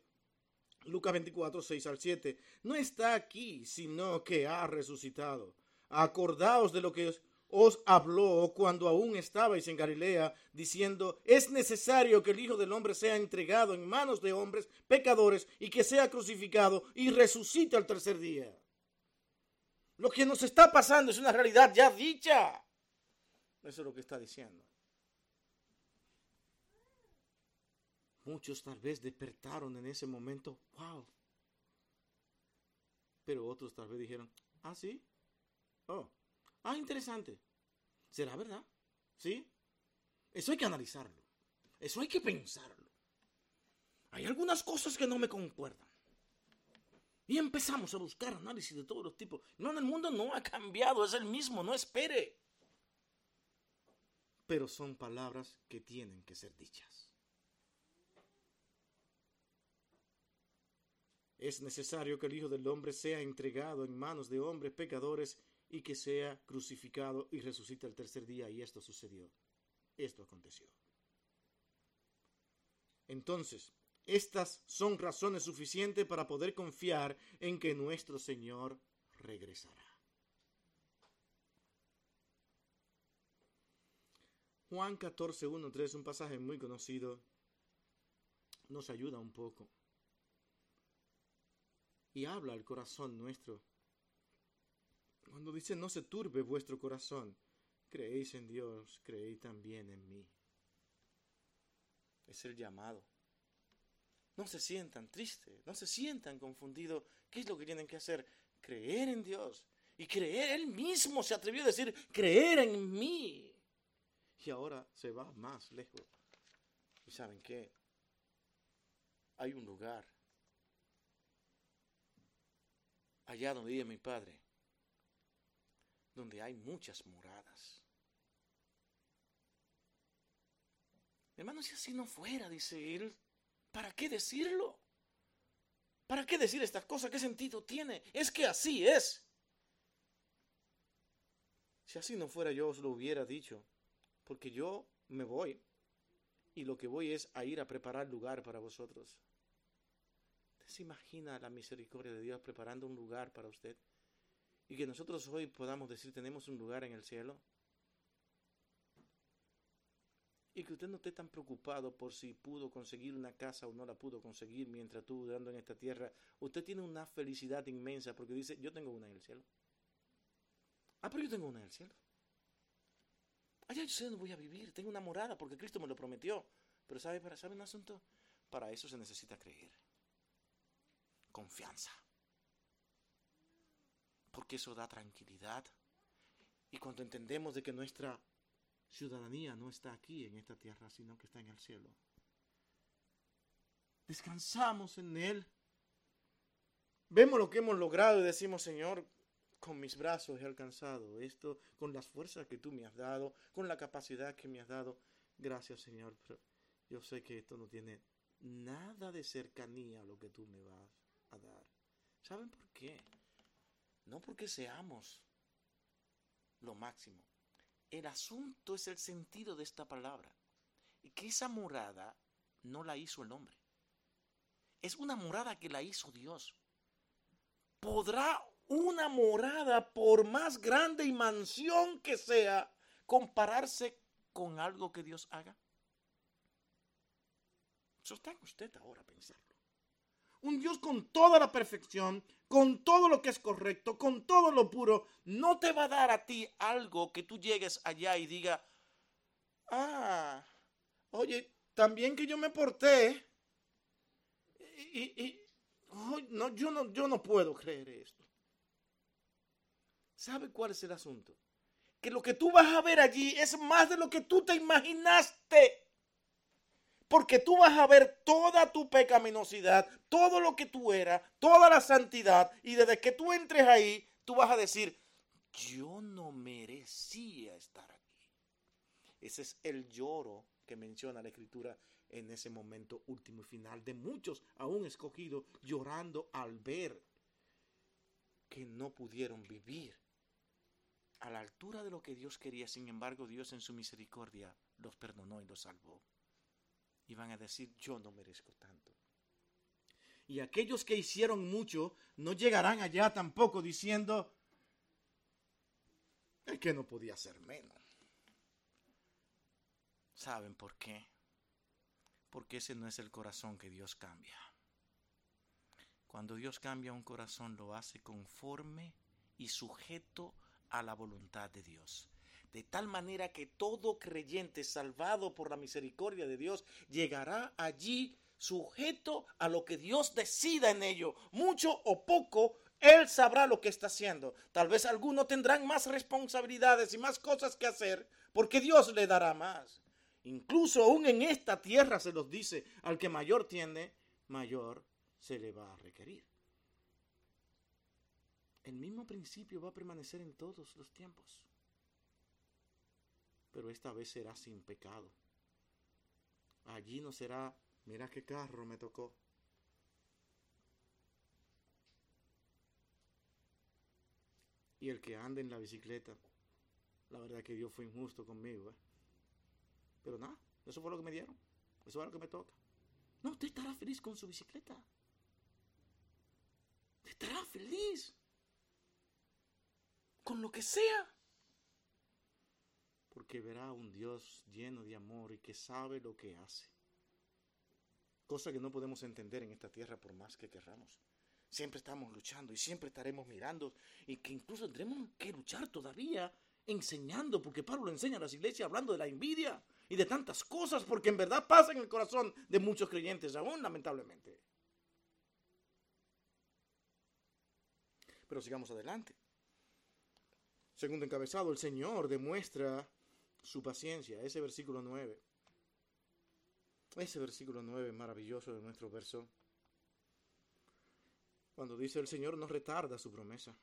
Lucas 24, 6 al 7, no está aquí, sino que ha resucitado. Acordaos de lo que os habló cuando aún estabais en Galilea, diciendo, es necesario que el Hijo del Hombre sea entregado en manos de hombres pecadores y que sea crucificado y resucite al tercer día. Lo que nos está pasando es una realidad ya dicha. Eso es lo que está diciendo. Muchos tal vez despertaron en ese momento, wow. Pero otros tal vez dijeron, ah, sí. Oh, ah, interesante. ¿Será verdad? ¿Sí? Eso hay que analizarlo. Eso hay que pensarlo. Hay algunas cosas que no me concuerdan. Y empezamos a buscar análisis de todos los tipos. No, el mundo no ha cambiado, es el mismo, no espere. Pero son palabras que tienen que ser dichas. Es necesario que el Hijo del Hombre sea entregado en manos de hombres pecadores y que sea crucificado y resucite el tercer día. Y esto sucedió. Esto aconteció. Entonces, estas son razones suficientes para poder confiar en que nuestro Señor regresará. Juan 14, 1, 3, un pasaje muy conocido, nos ayuda un poco. Y habla al corazón nuestro. Cuando dice, no se turbe vuestro corazón, creéis en Dios, creéis también en mí. Es el llamado. No se sientan tristes, no se sientan confundidos. ¿Qué es lo que tienen que hacer? Creer en Dios. Y creer, Él mismo se atrevió a decir, creer en mí. Y ahora se va más lejos. ¿Y saben qué? Hay un lugar allá donde vive mi padre, donde hay muchas moradas. Hermano, si así no fuera, dice él, ¿para qué decirlo? ¿Para qué decir estas cosas? ¿Qué sentido tiene? Es que así es. Si así no fuera, yo os lo hubiera dicho, porque yo me voy y lo que voy es a ir a preparar lugar para vosotros. ¿Usted se imagina la misericordia de Dios preparando un lugar para usted? Y que nosotros hoy podamos decir tenemos un lugar en el cielo. Y que usted no esté tan preocupado por si pudo conseguir una casa o no la pudo conseguir mientras estuvo dando en esta tierra. Usted tiene una felicidad inmensa porque dice, yo tengo una en el cielo. Ah, pero yo tengo una en el cielo. Allá yo sé dónde voy a vivir. Tengo una morada porque Cristo me lo prometió. Pero ¿sabe, para, ¿sabe un asunto? Para eso se necesita creer. Confianza. Porque eso da tranquilidad. Y cuando entendemos de que nuestra ciudadanía no está aquí en esta tierra, sino que está en el cielo. Descansamos en Él. Vemos lo que hemos logrado y decimos, Señor, con mis brazos he alcanzado esto, con las fuerzas que tú me has dado, con la capacidad que me has dado. Gracias, Señor, pero yo sé que esto no tiene nada de cercanía a lo que tú me vas a dar. ¿Saben por qué? No porque seamos lo máximo, el asunto es el sentido de esta palabra. Y que esa morada no la hizo el hombre. Es una morada que la hizo Dios. ¿Podrá una morada, por más grande y mansión que sea, compararse con algo que Dios haga? En usted ahora pensarlo. Un Dios con toda la perfección, con todo lo que es correcto, con todo lo puro, no te va a dar a ti algo que tú llegues allá y diga, ah, oye, también que yo me porté. Y, no, yo no, yo no puedo creer esto. ¿Sabe cuál es el asunto? Que lo que tú vas a ver allí es más de lo que tú te imaginaste. Porque tú vas a ver toda tu pecaminosidad, todo lo que tú eras, toda la santidad. Y desde que tú entres ahí, tú vas a decir, yo no merecía estar aquí. Ese es el lloro que menciona la escritura en ese momento último y final de muchos aún escogidos llorando al ver que no pudieron vivir a la altura de lo que Dios quería. Sin embargo, Dios en su misericordia los perdonó y los salvó y van a decir, yo no merezco tanto. Y aquellos que hicieron mucho no llegarán allá tampoco diciendo, es que no podía ser menos. ¿Saben por qué? Porque ese no es el corazón que Dios cambia. Cuando Dios cambia un corazón lo hace conforme y sujeto a la voluntad de Dios de tal manera que todo creyente salvado por la misericordia de Dios llegará allí sujeto a lo que Dios decida en ello, mucho o poco, Él sabrá lo que está haciendo. Tal vez algunos tendrán más responsabilidades y más cosas que hacer, porque Dios le dará más. Incluso aún en esta tierra se los dice, al que mayor tiene, mayor se le va a requerir. El mismo principio va a permanecer en todos los tiempos pero esta vez será sin pecado. Allí no será, mira qué carro me tocó. Y el que anda en la bicicleta, la verdad que Dios fue injusto conmigo. ¿eh? Pero nada, eso fue lo que me dieron. Eso es lo que me toca. No, usted estará feliz con su bicicleta. estará feliz. Con lo que sea porque verá un Dios lleno de amor y que sabe lo que hace. Cosa que no podemos entender en esta tierra por más que querramos. Siempre estamos luchando y siempre estaremos mirando y que incluso tendremos que luchar todavía enseñando, porque Pablo enseña a las iglesias hablando de la envidia y de tantas cosas, porque en verdad pasa en el corazón de muchos creyentes aún, lamentablemente. Pero sigamos adelante. Segundo encabezado, el Señor demuestra su paciencia, ese versículo 9. Ese versículo 9 maravilloso de nuestro verso. Cuando dice el Señor no retarda su promesa.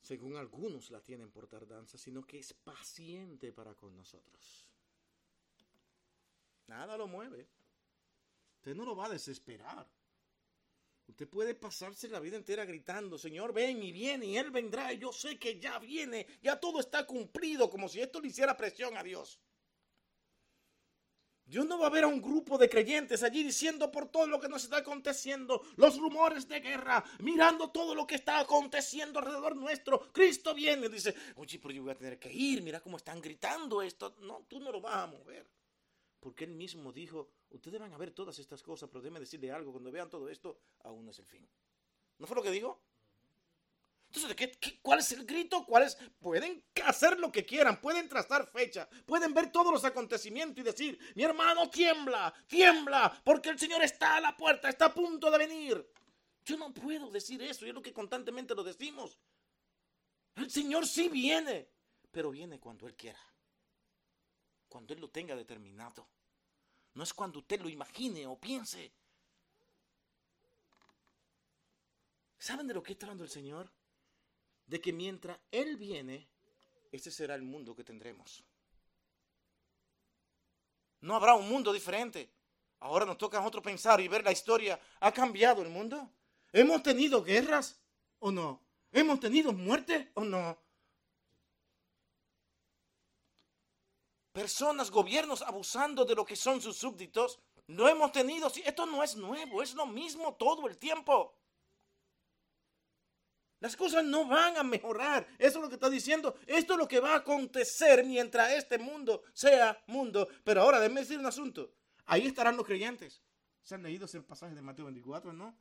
Según algunos la tienen por tardanza, sino que es paciente para con nosotros. Nada lo mueve. Usted no lo va a desesperar. Usted puede pasarse la vida entera gritando, Señor, ven y viene, y Él vendrá, y yo sé que ya viene, ya todo está cumplido, como si esto le hiciera presión a Dios. Dios no va a ver a un grupo de creyentes allí diciendo por todo lo que nos está aconteciendo, los rumores de guerra, mirando todo lo que está aconteciendo alrededor nuestro. Cristo viene dice, oye, pero yo voy a tener que ir, mira cómo están gritando esto. No, tú no lo vas a mover. Porque él mismo dijo, ustedes van a ver todas estas cosas, pero déjenme decirle algo, cuando vean todo esto, aún no es el fin. ¿No fue lo que dijo? Entonces, ¿qué, cuál es el grito? ¿Cuál es? Pueden hacer lo que quieran, pueden trazar fecha, pueden ver todos los acontecimientos y decir, mi hermano tiembla, tiembla, porque el Señor está a la puerta, está a punto de venir. Yo no puedo decir eso, y es lo que constantemente lo decimos. El Señor sí viene, pero viene cuando Él quiera, cuando Él lo tenga determinado. No es cuando usted lo imagine o piense. ¿Saben de lo que está hablando el Señor? de que mientras Él viene, ese será el mundo que tendremos. No habrá un mundo diferente. Ahora nos toca a nosotros pensar y ver la historia. ¿Ha cambiado el mundo? ¿Hemos tenido guerras o no? ¿Hemos tenido muerte o no? Personas, gobiernos abusando de lo que son sus súbditos. No hemos tenido. Esto no es nuevo, es lo mismo todo el tiempo. Las cosas no van a mejorar. Eso es lo que está diciendo. Esto es lo que va a acontecer mientras este mundo sea mundo. Pero ahora, déjeme decir un asunto. Ahí estarán los creyentes. ¿Se han leído ese pasaje de Mateo 24, no?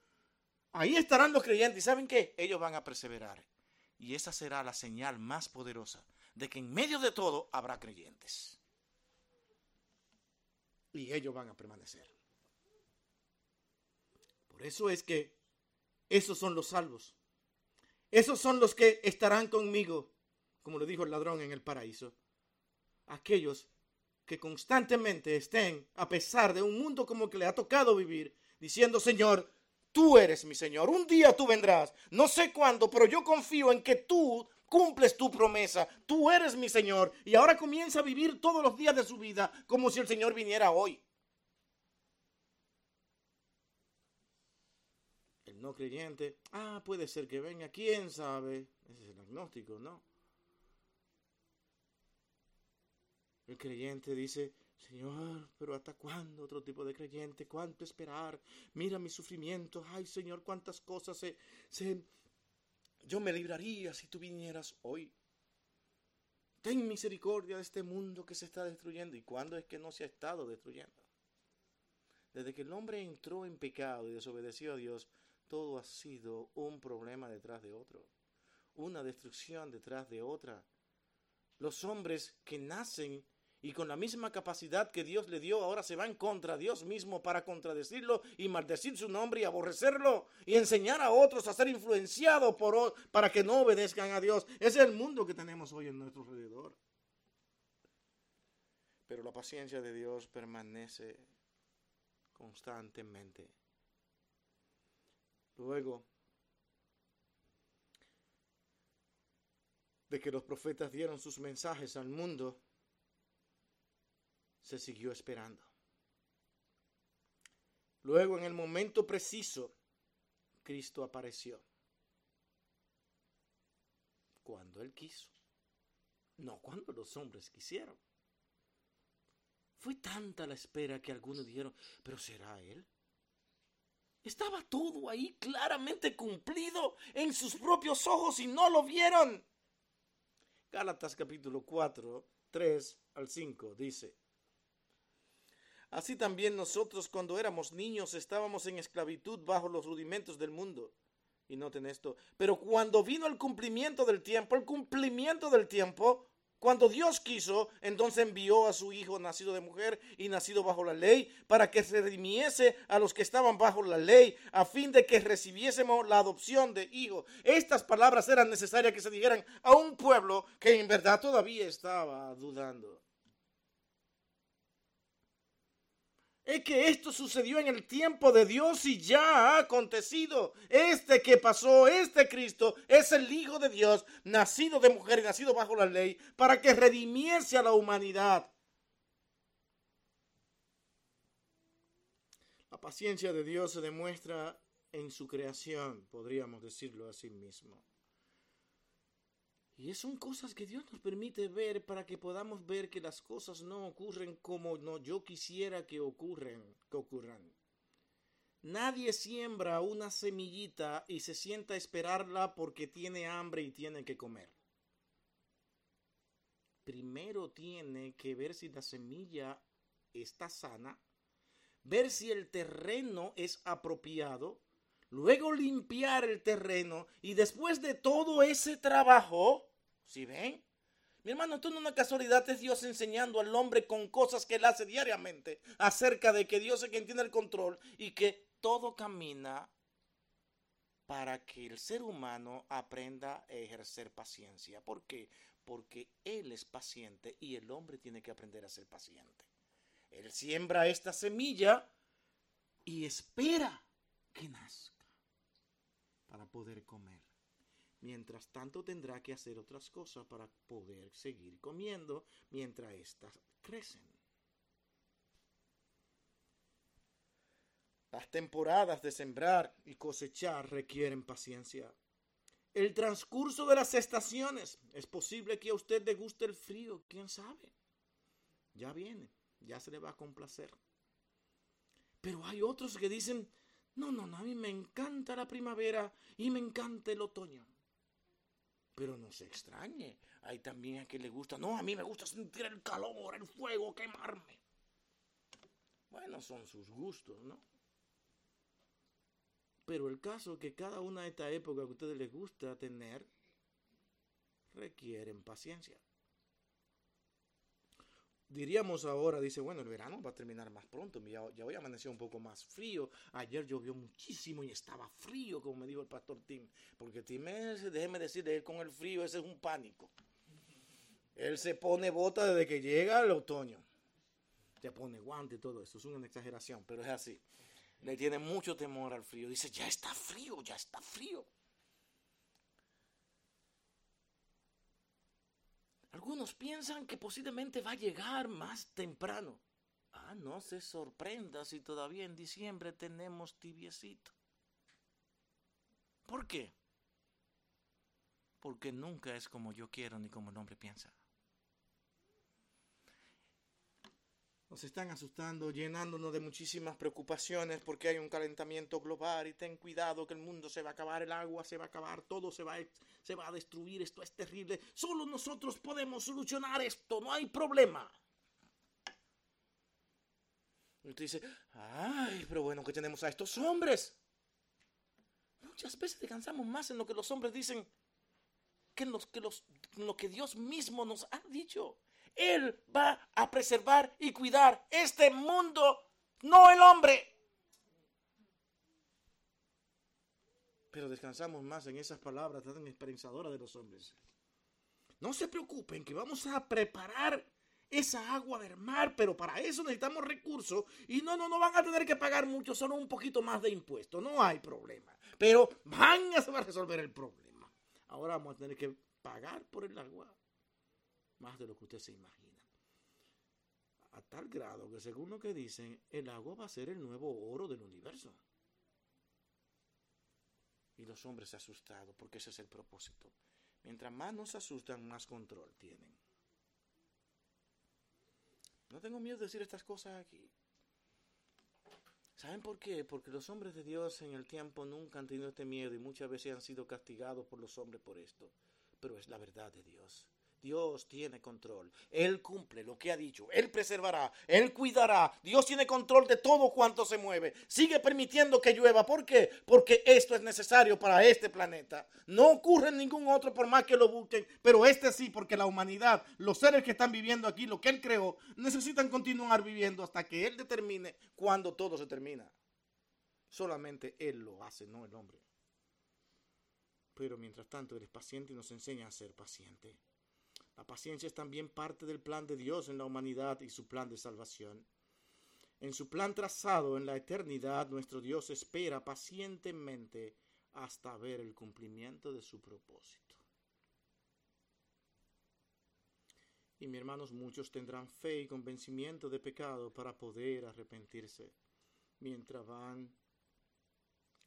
Ahí estarán los creyentes. ¿Y saben qué? Ellos van a perseverar. Y esa será la señal más poderosa de que en medio de todo habrá creyentes. Y ellos van a permanecer. Por eso es que esos son los salvos esos son los que estarán conmigo, como lo dijo el ladrón en el paraíso. Aquellos que constantemente estén, a pesar de un mundo como que le ha tocado vivir, diciendo, Señor, tú eres mi Señor, un día tú vendrás, no sé cuándo, pero yo confío en que tú cumples tu promesa, tú eres mi Señor, y ahora comienza a vivir todos los días de su vida como si el Señor viniera hoy. no creyente, ah, puede ser que venga, quién sabe. Ese es el agnóstico, ¿no? El creyente dice, Señor, pero ¿hasta cuándo otro tipo de creyente? ¿Cuánto esperar? Mira mi sufrimiento. Ay, Señor, cuántas cosas se, se... Yo me libraría si tú vinieras hoy. Ten misericordia de este mundo que se está destruyendo. ¿Y cuándo es que no se ha estado destruyendo? Desde que el hombre entró en pecado y desobedeció a Dios, todo ha sido un problema detrás de otro, una destrucción detrás de otra. Los hombres que nacen y con la misma capacidad que Dios le dio, ahora se van contra Dios mismo para contradecirlo y maldecir su nombre y aborrecerlo y enseñar a otros a ser influenciados por para que no obedezcan a Dios. Ese es el mundo que tenemos hoy en nuestro alrededor. Pero la paciencia de Dios permanece constantemente. Luego de que los profetas dieron sus mensajes al mundo, se siguió esperando. Luego, en el momento preciso, Cristo apareció. Cuando Él quiso. No cuando los hombres quisieron. Fue tanta la espera que algunos dijeron, pero ¿será Él? Estaba todo ahí claramente cumplido en sus propios ojos y no lo vieron. Gálatas capítulo 4, 3 al 5 dice, Así también nosotros cuando éramos niños estábamos en esclavitud bajo los rudimentos del mundo. Y noten esto, pero cuando vino el cumplimiento del tiempo, el cumplimiento del tiempo, cuando Dios quiso, entonces envió a su Hijo nacido de mujer y nacido bajo la ley, para que se redimiese a los que estaban bajo la ley, a fin de que recibiésemos la adopción de hijo. Estas palabras eran necesarias que se dijeran a un pueblo que en verdad todavía estaba dudando. Es que esto sucedió en el tiempo de Dios y ya ha acontecido. Este que pasó, este Cristo, es el Hijo de Dios, nacido de mujer y nacido bajo la ley, para que redimiese a la humanidad. La paciencia de Dios se demuestra en su creación, podríamos decirlo así mismo. Y son cosas que Dios nos permite ver para que podamos ver que las cosas no ocurren como no yo quisiera que ocurren, que ocurran. Nadie siembra una semillita y se sienta a esperarla porque tiene hambre y tiene que comer. Primero tiene que ver si la semilla está sana, ver si el terreno es apropiado, luego limpiar el terreno y después de todo ese trabajo, ¿Sí ven? Mi hermano, esto no es una casualidad, es Dios enseñando al hombre con cosas que él hace diariamente acerca de que Dios es quien tiene el control y que todo camina para que el ser humano aprenda a ejercer paciencia. ¿Por qué? Porque Él es paciente y el hombre tiene que aprender a ser paciente. Él siembra esta semilla y espera que nazca para poder comer. Mientras tanto tendrá que hacer otras cosas para poder seguir comiendo mientras éstas crecen. Las temporadas de sembrar y cosechar requieren paciencia. El transcurso de las estaciones. Es posible que a usted le guste el frío, quién sabe. Ya viene, ya se le va a complacer. Pero hay otros que dicen, no, no, no, a mí me encanta la primavera y me encanta el otoño. Pero no se extrañe, hay también a quien le gusta, no, a mí me gusta sentir el calor, el fuego, quemarme. Bueno, son sus gustos, ¿no? Pero el caso que cada una de estas épocas que a ustedes les gusta tener requieren paciencia diríamos ahora, dice, bueno, el verano va a terminar más pronto, ya, hoy amaneció un poco más frío, ayer llovió muchísimo y estaba frío, como me dijo el pastor Tim, porque Tim es, déjeme decirle, él con el frío ese es un pánico. Él se pone bota desde que llega el otoño. Se pone guante y todo eso, es una exageración, pero es así. Le tiene mucho temor al frío. Dice, ya está frío, ya está frío. Algunos piensan que posiblemente va a llegar más temprano. Ah, no se sorprenda si todavía en diciembre tenemos tibiecito. ¿Por qué? Porque nunca es como yo quiero ni como el hombre piensa. Nos están asustando, llenándonos de muchísimas preocupaciones porque hay un calentamiento global y ten cuidado que el mundo se va a acabar, el agua se va a acabar, todo se va a, se va a destruir, esto es terrible. Solo nosotros podemos solucionar esto, no hay problema. Y usted dice, ay, pero bueno que tenemos a estos hombres. Muchas veces descansamos más en lo que los hombres dicen que en, que los, en lo que Dios mismo nos ha dicho. Él va a preservar y cuidar este mundo, no el hombre. Pero descansamos más en esas palabras tan esperanzadoras de los hombres. No se preocupen que vamos a preparar esa agua del mar, pero para eso necesitamos recursos y no, no, no van a tener que pagar mucho, solo un poquito más de impuestos, no hay problema. Pero van a resolver el problema. Ahora vamos a tener que pagar por el agua más de lo que usted se imagina. A tal grado que según lo que dicen, el agua va a ser el nuevo oro del universo. Y los hombres se asustados porque ese es el propósito. Mientras más nos asustan, más control tienen. No tengo miedo de decir estas cosas aquí. ¿Saben por qué? Porque los hombres de Dios en el tiempo nunca han tenido este miedo y muchas veces han sido castigados por los hombres por esto. Pero es la verdad de Dios. Dios tiene control. Él cumple lo que ha dicho. Él preservará. Él cuidará. Dios tiene control de todo cuanto se mueve. Sigue permitiendo que llueva. ¿Por qué? Porque esto es necesario para este planeta. No ocurre en ningún otro por más que lo busquen. Pero este sí, porque la humanidad, los seres que están viviendo aquí, lo que Él creó, necesitan continuar viviendo hasta que Él determine cuándo todo se termina. Solamente Él lo hace, no el hombre. Pero mientras tanto, Él es paciente y nos enseña a ser paciente. La paciencia es también parte del plan de Dios en la humanidad y su plan de salvación. En su plan trazado en la eternidad, nuestro Dios espera pacientemente hasta ver el cumplimiento de su propósito. Y mis hermanos, muchos tendrán fe y convencimiento de pecado para poder arrepentirse mientras van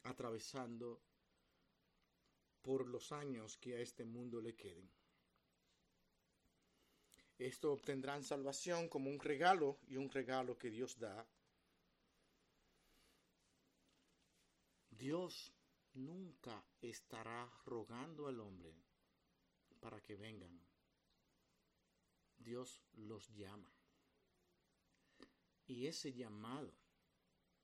atravesando por los años que a este mundo le queden. Esto obtendrán salvación como un regalo y un regalo que Dios da. Dios nunca estará rogando al hombre para que vengan. Dios los llama. Y ese llamado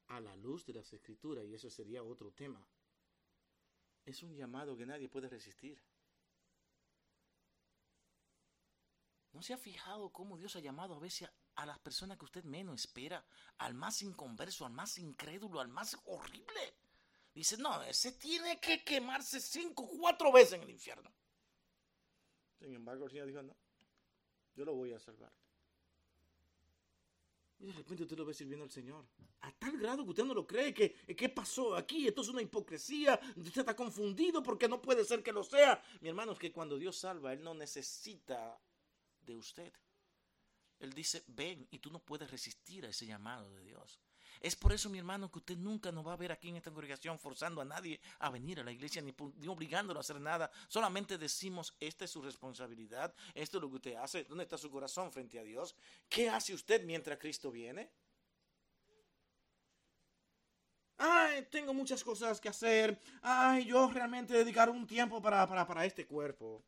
a la luz de las escrituras, y eso sería otro tema, es un llamado que nadie puede resistir. ¿No se ha fijado cómo Dios ha llamado a veces a, las personas que usted menos espera? Al más inconverso, al más incrédulo, al más horrible. Dice, no, ese tiene que quemarse cinco, cuatro veces en el infierno. Sin embargo, el Señor dijo, no, yo lo voy a salvar. Y de repente usted lo ve sirviendo al Señor. A tal grado que usted no lo cree. Que, ¿Qué pasó aquí? Esto es una hipocresía. Usted está confundido porque no puede ser que lo sea. Mi hermano, es que cuando Dios salva, Él no necesita de usted. Él dice, ven, y tú no puedes resistir a ese llamado de Dios. Es por eso, mi hermano, que usted nunca nos va a ver aquí en esta congregación forzando a nadie a venir a la iglesia ni, obligándolo a hacer nada. Solamente decimos, esta es su responsabilidad, esto es lo que usted hace, ¿dónde está su corazón frente a Dios? ¿Qué hace usted mientras Cristo viene? Ay, tengo muchas cosas que hacer. Ay, yo realmente dedicar un tiempo para, para, para este cuerpo.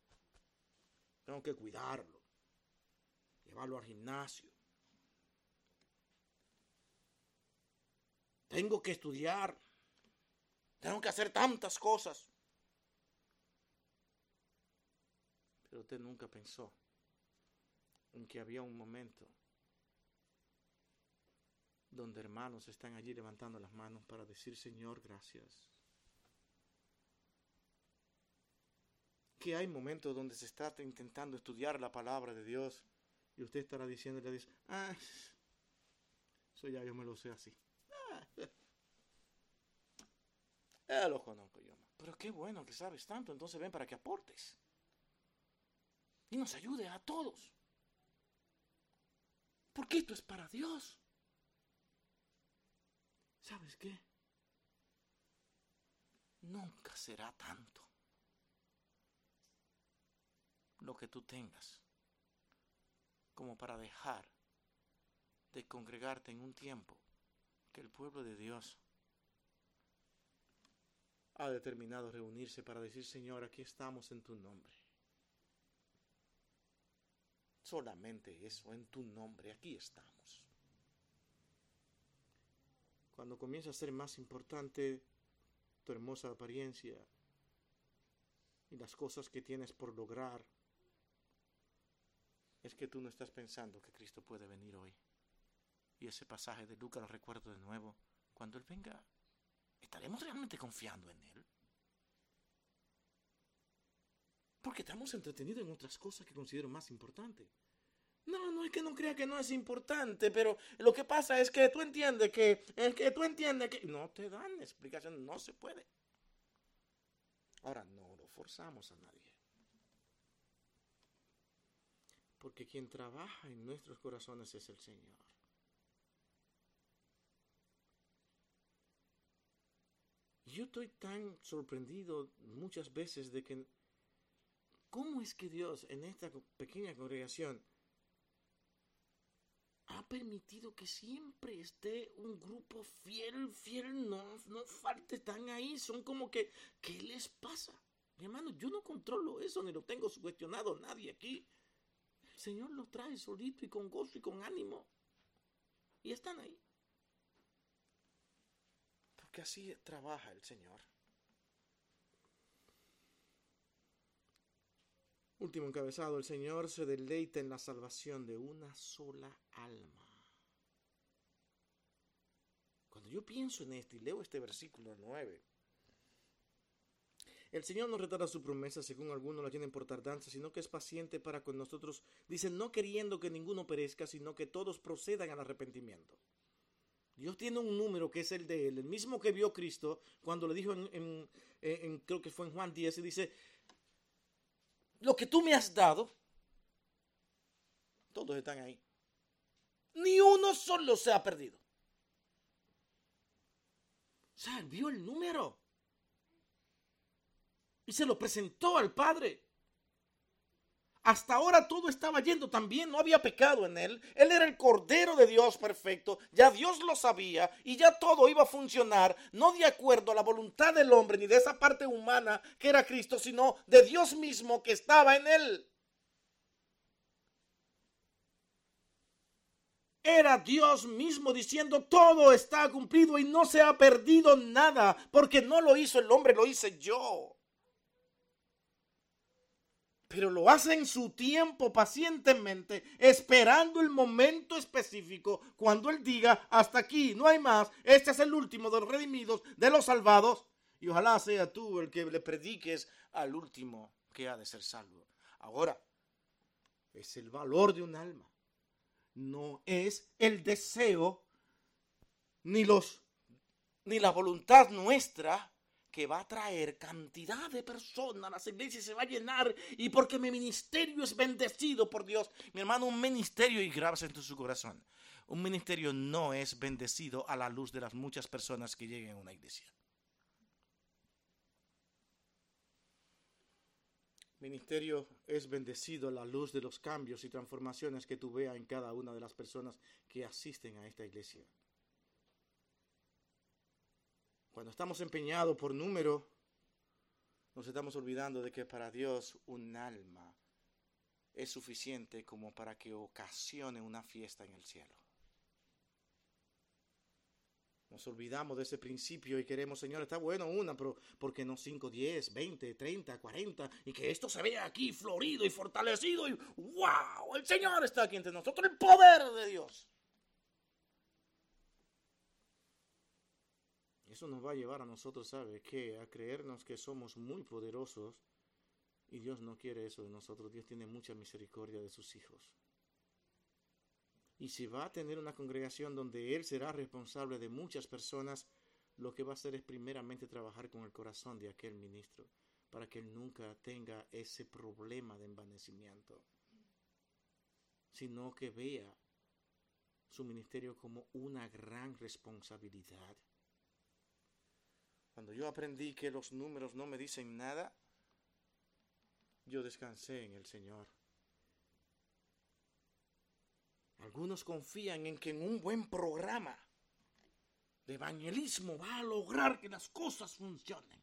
Tengo que cuidarlo llevarlo al gimnasio. Tengo que estudiar. Tengo que hacer tantas cosas. Pero usted nunca pensó en que había un momento donde hermanos están allí levantando las manos para decir, Señor, gracias. Que hay momentos donde se está intentando estudiar la palabra de Dios y usted estará diciendo, le dice, ah, eso ya yo me lo sé así. Ah, eh, lo conozco. Pero qué bueno que sabes tanto, entonces ven para que aportes. Y nos ayude a todos. Porque esto es para Dios. ¿Sabes qué? Nunca será tanto lo que tú tengas como para dejar de congregarte en un tiempo que el pueblo de Dios ha determinado reunirse para decir, Señor, aquí estamos en tu nombre. Solamente eso, en tu nombre, aquí estamos. Cuando comienza a ser más importante tu hermosa apariencia y las cosas que tienes por lograr, es que tú no estás pensando que Cristo puede venir hoy. Y ese pasaje de Lucas lo recuerdo de nuevo. Cuando Él venga, ¿estaremos realmente confiando en Él? Porque estamos entretenidos en otras cosas que considero más importantes. No, no es que no crea que no es importante, pero lo que pasa es que tú entiendes que, es que tú entiendes que no te dan explicación, no se puede. Ahora, no lo forzamos a nadie. Porque quien trabaja en nuestros corazones es el Señor. Yo estoy tan sorprendido muchas veces de que, ¿cómo es que Dios en esta pequeña congregación ha permitido que siempre esté un grupo fiel, fiel, no, no falte, están ahí, son como que, ¿qué les pasa? Mi hermano, yo no controlo eso, ni lo tengo sugestionado nadie aquí. Señor los trae solito y con gozo y con ánimo. Y están ahí. Porque así trabaja el Señor. Último encabezado, el Señor se deleita en la salvación de una sola alma. Cuando yo pienso en esto y leo este versículo 9, el Señor no retarda su promesa, según algunos la tienen por tardanza, sino que es paciente para con nosotros. Dice, no queriendo que ninguno perezca, sino que todos procedan al arrepentimiento. Dios tiene un número que es el de Él, el mismo que vio Cristo cuando le dijo en, creo que fue en Juan 10, y dice, lo que tú me has dado, todos están ahí. Ni uno solo se ha perdido. O sea, vio el número. Y se lo presentó al Padre. Hasta ahora todo estaba yendo tan bien, no había pecado en él. Él era el Cordero de Dios perfecto, ya Dios lo sabía y ya todo iba a funcionar, no de acuerdo a la voluntad del hombre ni de esa parte humana que era Cristo, sino de Dios mismo que estaba en él. Era Dios mismo diciendo todo está cumplido y no se ha perdido nada, porque no lo hizo el hombre, lo hice yo pero lo hace en su tiempo pacientemente, esperando el momento específico cuando Él diga, hasta aquí, no hay más, este es el último de los redimidos, de los salvados, y ojalá sea tú el que le prediques al último que ha de ser salvo. Ahora, es el valor de un alma, no es el deseo ni los ni la voluntad nuestra que va a traer cantidad de personas, las iglesias se va a llenar y porque mi ministerio es bendecido por Dios. Mi hermano, un ministerio, y grábase en su corazón, un ministerio no es bendecido a la luz de las muchas personas que lleguen a una iglesia. Ministerio es bendecido a la luz de los cambios y transformaciones que tú veas en cada una de las personas que asisten a esta iglesia. Cuando estamos empeñados por número, nos estamos olvidando de que para Dios un alma es suficiente como para que ocasione una fiesta en el cielo. Nos olvidamos de ese principio y queremos, Señor, está bueno una, pero ¿por qué no 5, 10, 20, 30, 40? Y que esto se vea aquí florido y fortalecido y ¡wow! El Señor está aquí entre nosotros, el poder de Dios. Eso nos va a llevar a nosotros, ¿sabe qué? A creernos que somos muy poderosos y Dios no quiere eso de nosotros. Dios tiene mucha misericordia de sus hijos. Y si va a tener una congregación donde Él será responsable de muchas personas, lo que va a hacer es primeramente trabajar con el corazón de aquel ministro, para que él nunca tenga ese problema de envanecimiento, sino que vea su ministerio como una gran responsabilidad cuando yo aprendí que los números no me dicen nada, yo descansé en el Señor. Algunos confían en que en un buen programa de evangelismo va a lograr que las cosas funcionen.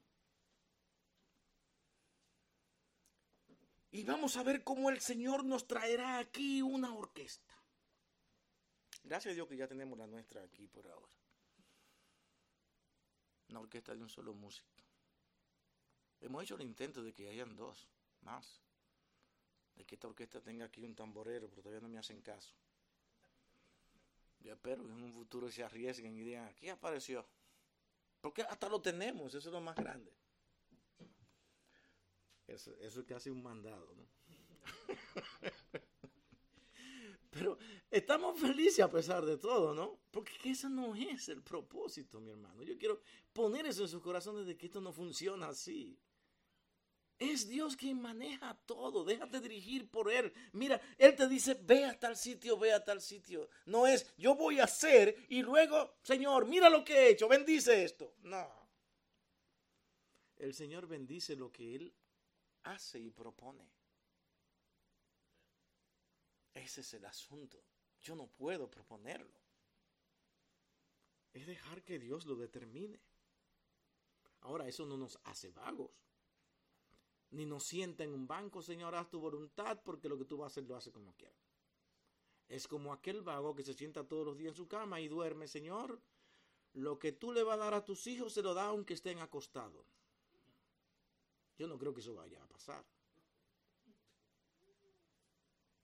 Y vamos a ver cómo el Señor nos traerá aquí una orquesta. Gracias a Dios que ya tenemos la nuestra aquí por ahora una orquesta de un solo músico. Hemos hecho el intento de que hayan dos, más. De que esta orquesta tenga aquí un tamborero, pero todavía no me hacen caso. Yo espero que en un futuro se arriesguen y digan, aquí apareció. Porque hasta lo tenemos, eso es lo más grande. Eso, eso es casi un mandado, ¿no? Pero estamos felices a pesar de todo, ¿no? Porque eso no es el propósito, mi hermano. Yo quiero poner eso en sus corazones de que esto no funciona así. Es Dios quien maneja todo. Déjate dirigir por Él. Mira, Él te dice, ve a tal sitio, ve a tal sitio. No es, yo voy a hacer y luego, Señor, mira lo que he hecho, bendice esto. No. El Señor bendice lo que Él hace y propone. Ese es el asunto. Yo no puedo proponerlo. Es dejar que Dios lo determine. Ahora, eso no nos hace vagos. Ni nos sienta en un banco, Señor, haz tu voluntad, porque lo que tú vas a hacer lo hace como quieras. Es como aquel vago que se sienta todos los días en su cama y duerme, Señor. Lo que tú le vas a dar a tus hijos se lo da aunque estén acostados. Yo no creo que eso vaya a pasar.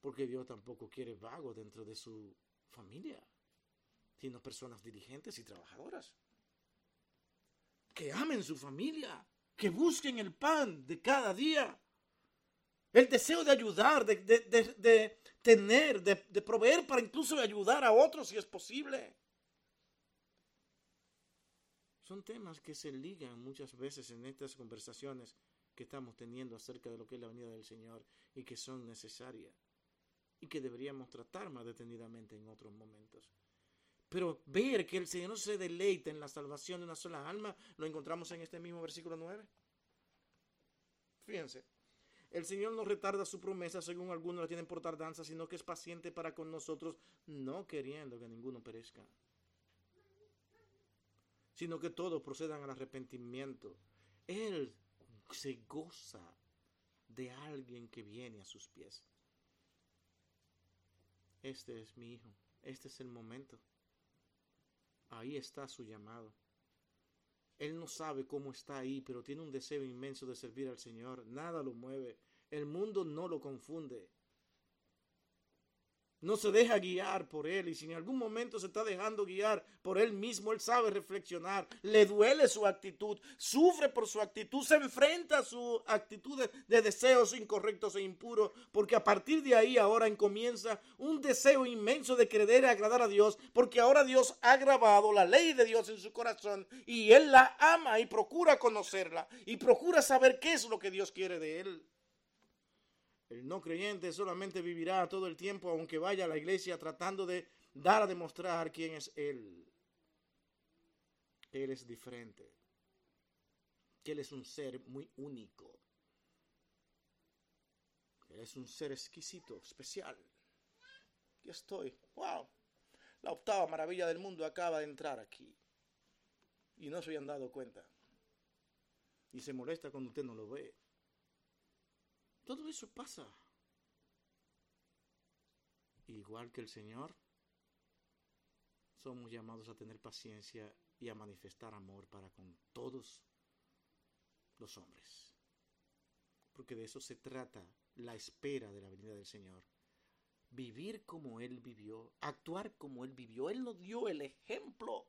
Porque Dios tampoco quiere vagos dentro de su familia, sino personas diligentes y trabajadoras. Que amen su familia, que busquen el pan de cada día. El deseo de ayudar, de, tener, de, proveer para incluso ayudar a otros si es posible. Son temas que se ligan muchas veces en estas conversaciones que estamos teniendo acerca de lo que es la venida del Señor y que son necesarias y que deberíamos tratar más detenidamente en otros momentos. Pero ver que el Señor se deleita en la salvación de una sola alma, lo encontramos en este mismo versículo 9. Fíjense, el Señor no retarda su promesa según algunos la tienen por tardanza, sino que es paciente para con nosotros, no queriendo que ninguno perezca, sino que todos procedan al arrepentimiento. Él se goza de alguien que viene a sus pies. Este es mi hijo, este es el momento. Ahí está su llamado. Él no sabe cómo está ahí, pero tiene un deseo inmenso de servir al Señor. Nada lo mueve. El mundo no lo confunde no se deja guiar por él y si en algún momento se está dejando guiar por él mismo, él sabe reflexionar, le duele su actitud, sufre por su actitud, se enfrenta a su actitud de, deseos incorrectos e impuros, porque a partir de ahí ahora comienza un deseo inmenso de querer agradar a Dios, porque ahora Dios ha grabado la ley de Dios en su corazón y él la ama y procura conocerla y procura saber qué es lo que Dios quiere de él. El no creyente solamente vivirá todo el tiempo, aunque vaya a la iglesia, tratando de dar a demostrar quién es Él. Él es diferente. Él es un ser muy único. Él es un ser exquisito, especial. Aquí estoy. ¡Wow! La octava maravilla del mundo acaba de entrar aquí. Y no se habían dado cuenta. Y se molesta cuando usted no lo ve. Todo eso pasa. Igual que el Señor, somos llamados a tener paciencia y a manifestar amor para con todos los hombres. Porque de eso se trata la espera de la venida del Señor. Vivir como Él vivió, actuar como Él vivió. Él nos dio el ejemplo.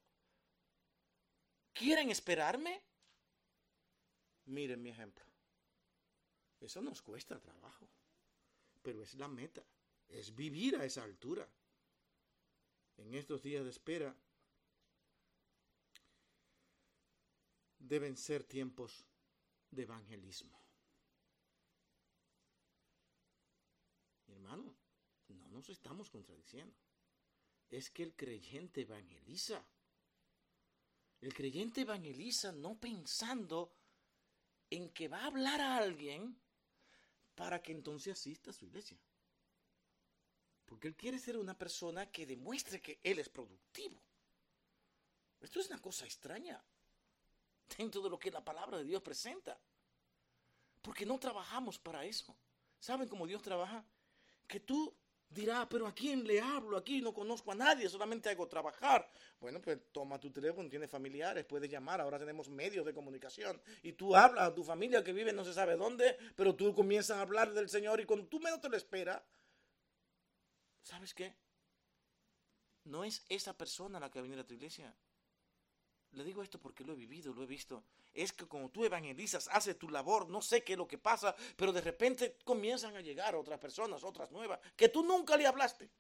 ¿Quieren esperarme? Miren mi ejemplo. Eso nos cuesta trabajo, pero es la meta, es vivir a esa altura. En estos días de espera deben ser tiempos de evangelismo. Hermano, no nos estamos contradiciendo. Es que el creyente evangeliza. El creyente evangeliza no pensando en que va a hablar a alguien para que entonces asista a su iglesia. Porque él quiere ser una persona que demuestre que él es productivo. Esto es una cosa extraña dentro de lo que la palabra de Dios presenta. Porque no trabajamos para eso. ¿Saben cómo Dios trabaja? Que tú Dirá, pero ¿a quién le hablo? Aquí no conozco a nadie, solamente hago trabajar. Bueno, pues toma tu teléfono, tienes familiares, puedes llamar, ahora tenemos medios de comunicación. Y tú hablas a tu familia que vive no se sabe dónde, pero tú comienzas a hablar del Señor y cuando tú menos te lo esperas, ¿sabes qué? No es esa persona la que va a venir a tu iglesia. Le digo esto porque lo he vivido, lo he visto. Es que como tú evangelizas, haces tu labor, no sé qué es lo que pasa, pero de repente comienzan a llegar otras personas, otras nuevas, que tú nunca le hablaste.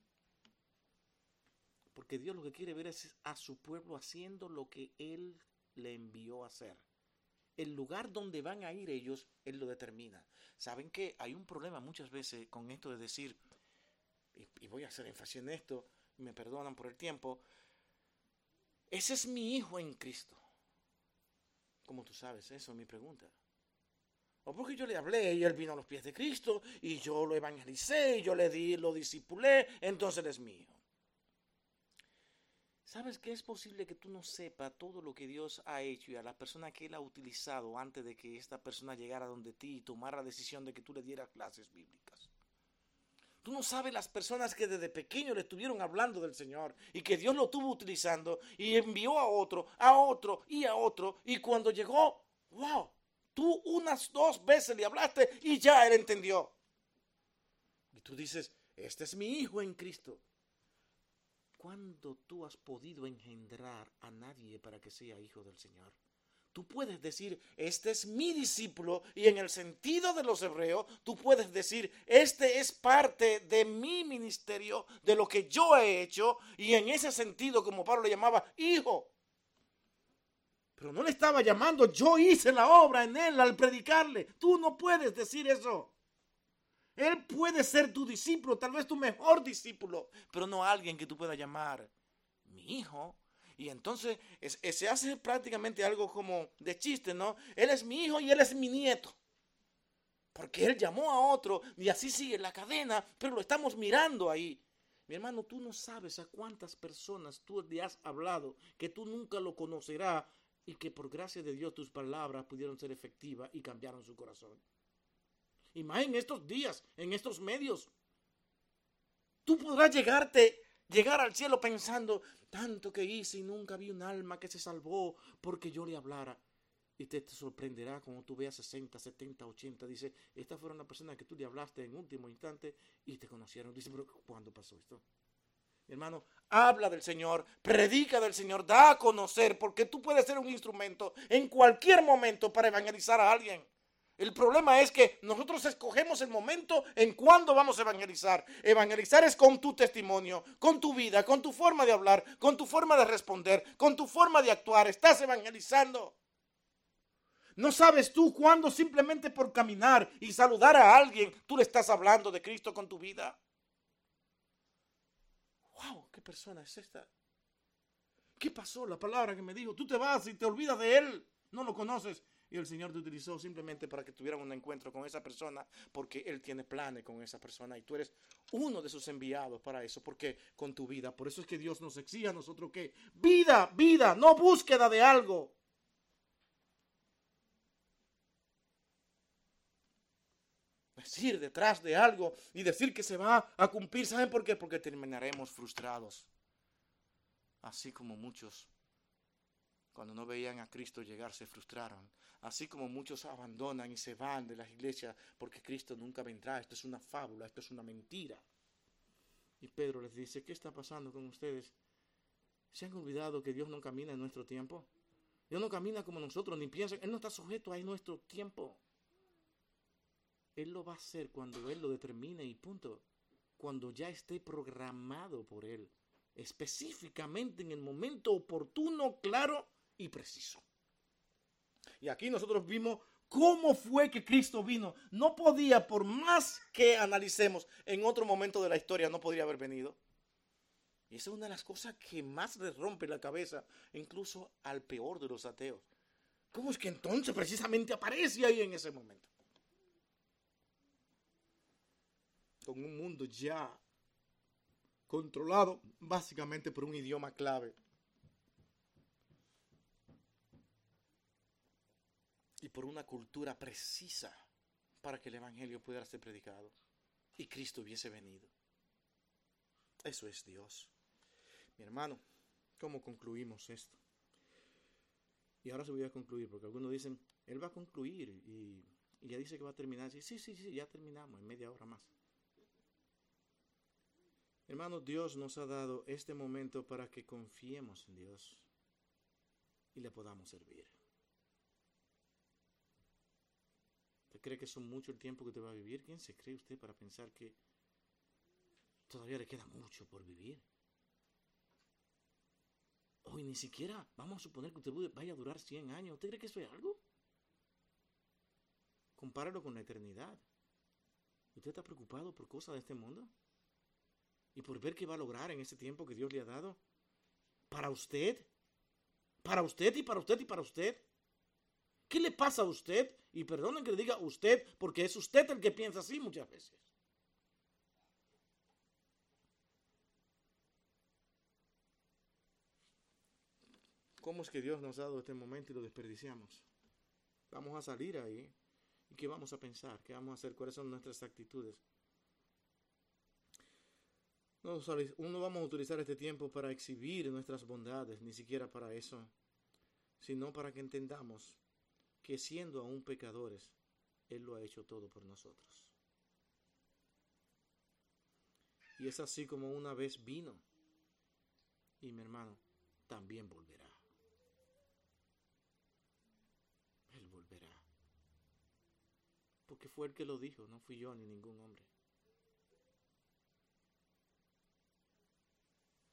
Porque Dios lo que quiere ver es a su pueblo haciendo lo que Él le envió a hacer. El lugar donde van a ir ellos, Él lo determina. ¿Saben que hay un problema muchas veces con esto de decir, y, voy a hacer énfasis en esto, me perdonan por el tiempo, ese es mi hijo en Cristo. ¿Cómo tú sabes eso? Mi pregunta. O porque yo le hablé y él vino a los pies de Cristo y yo lo evangelicé y yo le di, lo disipulé, entonces él es mío. ¿Sabes que es posible que tú no sepas todo lo que Dios ha hecho y a la persona que Él ha utilizado antes de que esta persona llegara donde ti y tomara la decisión de que tú le dieras clases bíblicas? Tú no sabes las personas que desde pequeño le estuvieron hablando del Señor y que Dios lo estuvo utilizando y envió a otro, a otro y a otro. Y cuando llegó, wow, tú unas dos veces le hablaste y ya él entendió. Y tú dices, este es mi hijo en Cristo. ¿Cuándo tú has podido engendrar a nadie para que sea hijo del Señor? Tú puedes decir, este es mi discípulo y en el sentido de los hebreos, tú puedes decir, este es parte de mi ministerio, de lo que yo he hecho y en ese sentido, como Pablo le llamaba, hijo. Pero no le estaba llamando, yo hice la obra en él al predicarle. Tú no puedes decir eso. Él puede ser tu discípulo, tal vez tu mejor discípulo, pero no alguien que tú puedas llamar mi hijo. Y entonces se hace prácticamente algo como de chiste, ¿no? Él es mi hijo y él es mi nieto. Porque él llamó a otro y así sigue la cadena, pero lo estamos mirando ahí. Mi hermano, tú no sabes a cuántas personas tú le has hablado que tú nunca lo conocerás y que por gracia de Dios tus palabras pudieron ser efectivas y cambiaron su corazón. Y más en estos días, en estos medios. Tú podrás llegarte, llegar al cielo pensando, tanto que hice y nunca vi un alma que se salvó porque yo le hablara. Y te, sorprenderá cuando tú veas 60, 70, 80. Dice, estas fueron las personas que tú le hablaste en último instante y te conocieron. Dice, pero ¿cuándo pasó esto? hermano, habla del Señor, predica del Señor, da a conocer, porque tú puedes ser un instrumento en cualquier momento para evangelizar a alguien. El problema es que nosotros escogemos el momento en cuando vamos a evangelizar. Evangelizar es con tu testimonio, con tu vida, con tu forma de hablar, con tu forma de responder, con tu forma de actuar. Estás evangelizando. No sabes tú cuándo simplemente por caminar y saludar a alguien, tú le estás hablando de Cristo con tu vida wow, ¿qué persona es esta? ¿Qué pasó? La palabra que me dijo, tú te vas y te olvidas de él, no lo conoces. Y el Señor te utilizó simplemente para que tuvieran un encuentro con esa persona, porque Él tiene planes con esa persona y tú eres uno de sus enviados para eso, porque con tu vida. Por eso es que Dios nos exige a nosotros que vida, vida, no búsqueda de algo. decir detrás de algo y decir que se va a cumplir. ¿Saben por qué? Porque terminaremos frustrados. Así como muchos, cuando no veían a Cristo llegar, se frustraron. Así como muchos abandonan y se van de las iglesias porque Cristo nunca vendrá. Esto es una fábula, esto es una mentira. Y Pedro les dice, ¿qué está pasando con ustedes? ¿Se han olvidado que Dios no camina en nuestro tiempo? Dios no camina como nosotros, ni piensa, Él no está sujeto a nuestro tiempo. Él lo va a hacer cuando Él lo determine y punto. Cuando ya esté programado por Él. Específicamente en el momento oportuno, claro y preciso. Y aquí nosotros vimos cómo fue que Cristo vino. No podía, por más que analicemos en otro momento de la historia, no podría haber venido. Y esa es una de las cosas que más le rompe la cabeza, incluso al peor de los ateos. ¿Cómo es que entonces precisamente aparece ahí en ese momento? con un mundo ya controlado básicamente por un idioma clave. Y por una cultura precisa para que el Evangelio pudiera ser predicado y Cristo hubiese venido. Eso es Dios. Mi hermano, ¿cómo concluimos esto? Y ahora se voy a concluir, porque algunos dicen, Él va a concluir y, ya dice que va a terminar. Sí, sí, sí, ya terminamos en media hora más. Hermano, Dios nos ha dado este momento para que confiemos en Dios y le podamos servir. Cree que son mucho el tiempo que te va a vivir? ¿Quién se cree usted para pensar que todavía le queda mucho por vivir? Hoy ni siquiera vamos a suponer que usted vaya a durar 100 años. ¿Usted cree que eso es algo? Compáralo con la eternidad. ¿Usted está preocupado por cosas de este mundo? y por ver qué va a lograr en ese tiempo que Dios le ha dado. Para usted. Para usted y para usted y para usted. ¿Qué le pasa a usted? Y perdonen que le diga usted, porque es usted el que piensa así muchas veces. ¿Cómo es que Dios nos ha dado este momento y lo desperdiciamos? Vamos a salir ahí. ¿Y qué vamos a pensar? ¿Qué vamos a hacer? ¿Cuáles son nuestras actitudes? No, no vamos a utilizar este tiempo para exhibir nuestras bondades, ni siquiera para eso, sino para que entendamos que siendo aún pecadores, Él lo ha hecho todo por nosotros. Y es así como una vez vino, y mi hermano también volverá. Él volverá. Porque fue el que lo dijo, no fui yo ni ningún hombre.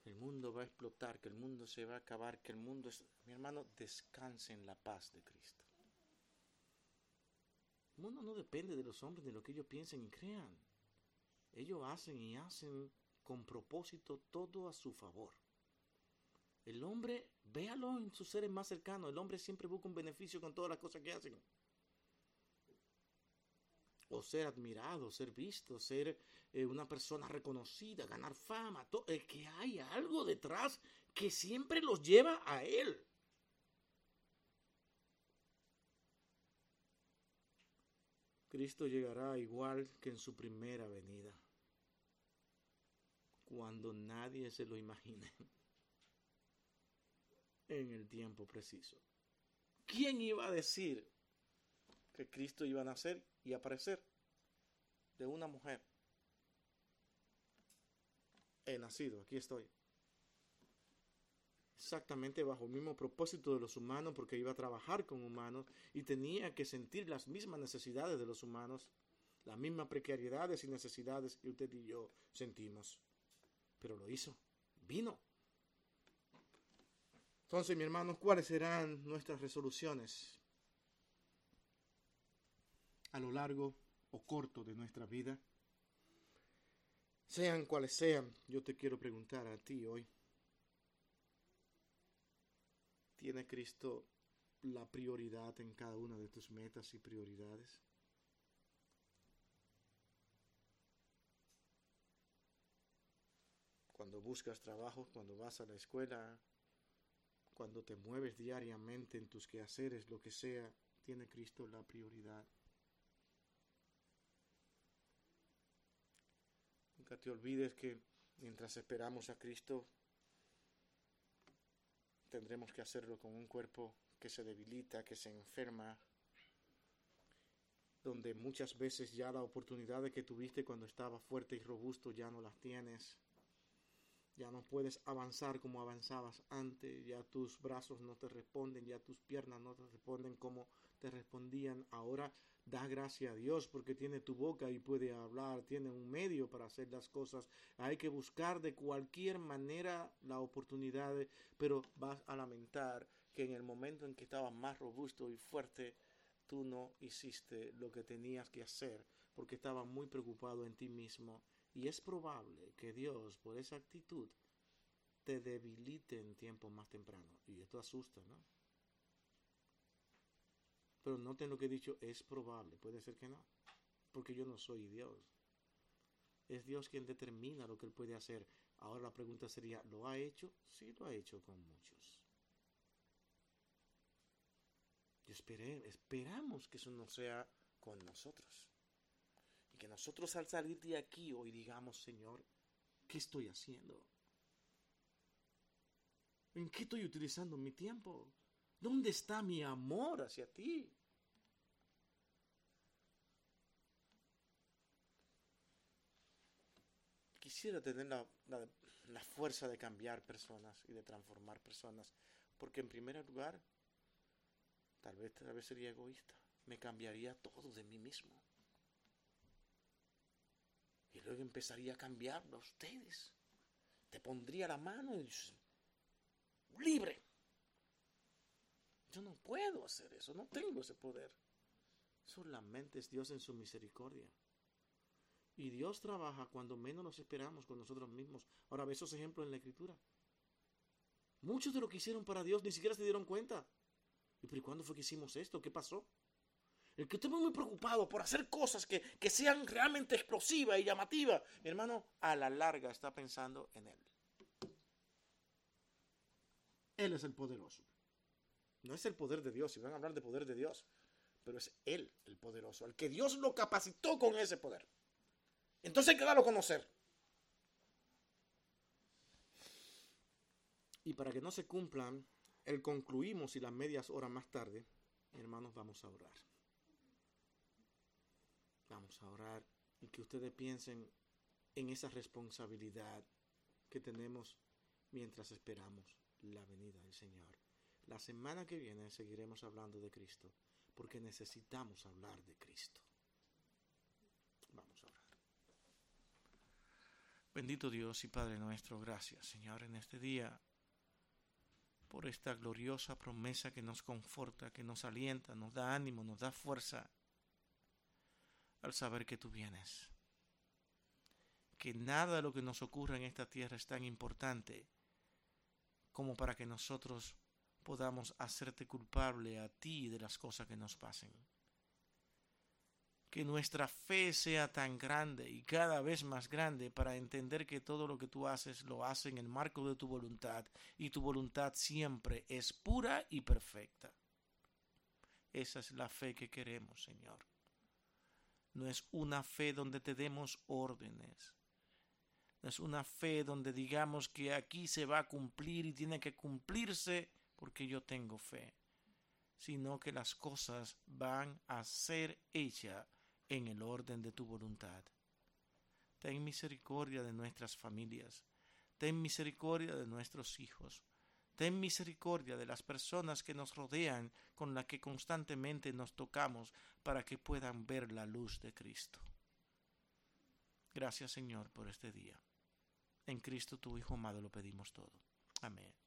el mundo va a explotar, que el mundo se va a acabar, que el mundo es... Mi hermano, descanse en la paz de Cristo. El mundo no depende de los hombres, de lo que ellos piensen y crean. Ellos hacen y hacen con propósito todo a su favor. El hombre, véalo en sus seres más cercanos, el hombre siempre busca un beneficio con todas las cosas que hacen. O ser admirado, ser visto, ser eh, una persona reconocida, ganar fama. Es que hay algo detrás que siempre los lleva a él. Cristo llegará igual que en su primera venida, cuando nadie se lo imagine, en el tiempo preciso. ¿Quién iba a decir que Cristo iba a nacer y aparecer de una mujer? He nacido, aquí estoy exactamente bajo el mismo propósito de los humanos porque iba a trabajar con humanos y tenía que sentir las mismas necesidades de los humanos, las mismas precariedades y necesidades que usted y yo sentimos. Pero lo hizo, vino. Entonces, mi hermano, ¿cuáles serán nuestras resoluciones a lo largo o corto de nuestra vida? Sean cuales sean, yo te quiero preguntar a ti hoy. ¿Tiene Cristo la prioridad en cada una de tus metas y prioridades? Cuando buscas trabajo, cuando vas a la escuela, cuando te mueves diariamente en tus quehaceres, lo que sea, tiene Cristo la prioridad. Nunca te olvides que mientras esperamos a Cristo, tendremos que hacerlo con un cuerpo que se debilita, que se enferma, donde muchas veces ya la oportunidad que tuviste cuando estaba fuerte y robusto ya no las tienes. Ya no puedes avanzar como avanzabas antes, ya tus brazos no te responden, ya tus piernas no te responden como te respondían. Ahora da gracias a Dios porque tiene tu boca y puede hablar, tiene un medio para hacer las cosas. Hay que buscar de cualquier manera la oportunidad, pero vas a lamentar que en el momento en que estabas más robusto y fuerte, tú no hiciste lo que tenías que hacer porque estabas muy preocupado en ti mismo y es probable que Dios, por esa actitud, te debilite en tiempo más temprano. Y esto asusta, ¿no? Pero noten lo que he dicho, es probable, puede ser que no, porque yo no soy Dios. Es Dios quien determina lo que Él puede hacer. Ahora la pregunta sería, ¿lo ha hecho? Sí, lo ha hecho con muchos. Y esperé, esperamos que eso no sea con nosotros. Y que nosotros al salir de aquí hoy digamos, Señor, ¿qué estoy haciendo? ¿En qué estoy utilizando mi tiempo? ¿Dónde está mi amor hacia ti? Quisiera tener la, la, fuerza de cambiar personas y de transformar personas, porque en primer lugar, tal vez, tal vez sería egoísta, me cambiaría todo de mí mismo. Y luego empezaría a cambiarlo a ustedes. Te pondría la mano libre. Yo no puedo hacer eso, no tengo ese poder. Solamente es Dios en su misericordia. Y Dios trabaja cuando menos nos esperamos con nosotros mismos. Ahora ve esos ejemplos en la escritura. Muchos de lo que hicieron para Dios ni siquiera se dieron cuenta. ¿Y pero cuándo fue que hicimos esto? ¿Qué pasó? El que esté muy preocupado por hacer cosas que, que sean realmente explosivas y llamativas, mi hermano, a la larga está pensando en Él. Él es el poderoso. No es el poder de Dios, si van a hablar de poder de Dios, pero es Él el poderoso, el que Dios lo capacitó con ese poder. Entonces hay que darlo a conocer. Y para que no se cumplan el concluimos y las medias horas más tarde, hermanos, vamos a orar. Vamos a orar y que ustedes piensen en esa responsabilidad que tenemos mientras esperamos la venida del Señor. La semana que viene seguiremos hablando de Cristo, porque necesitamos hablar de Cristo. Vamos a orar. Bendito Dios y Padre nuestro, gracias Señor en este día por esta gloriosa promesa que nos conforta, que nos alienta, nos da ánimo, nos da fuerza al saber que tú vienes. Que nada de lo que nos ocurra en esta tierra es tan importante como para que nosotros podamos hacerte culpable a ti de las cosas que nos pasen. Que nuestra fe sea tan grande y cada vez más grande para entender que todo lo que tú haces lo haces en el marco de tu voluntad y tu voluntad siempre es pura y perfecta. Esa es la fe que queremos, Señor. No es una fe donde te demos órdenes. No es una fe donde digamos que aquí se va a cumplir y tiene que cumplirse porque yo tengo fe, sino que las cosas van a ser hechas en el orden de tu voluntad. Ten misericordia de nuestras familias, ten misericordia de nuestros hijos, ten misericordia de las personas que nos rodean con las que constantemente nos tocamos para que puedan ver la luz de Cristo. Gracias Señor por este día. En Cristo tu Hijo amado lo pedimos todo. Amén.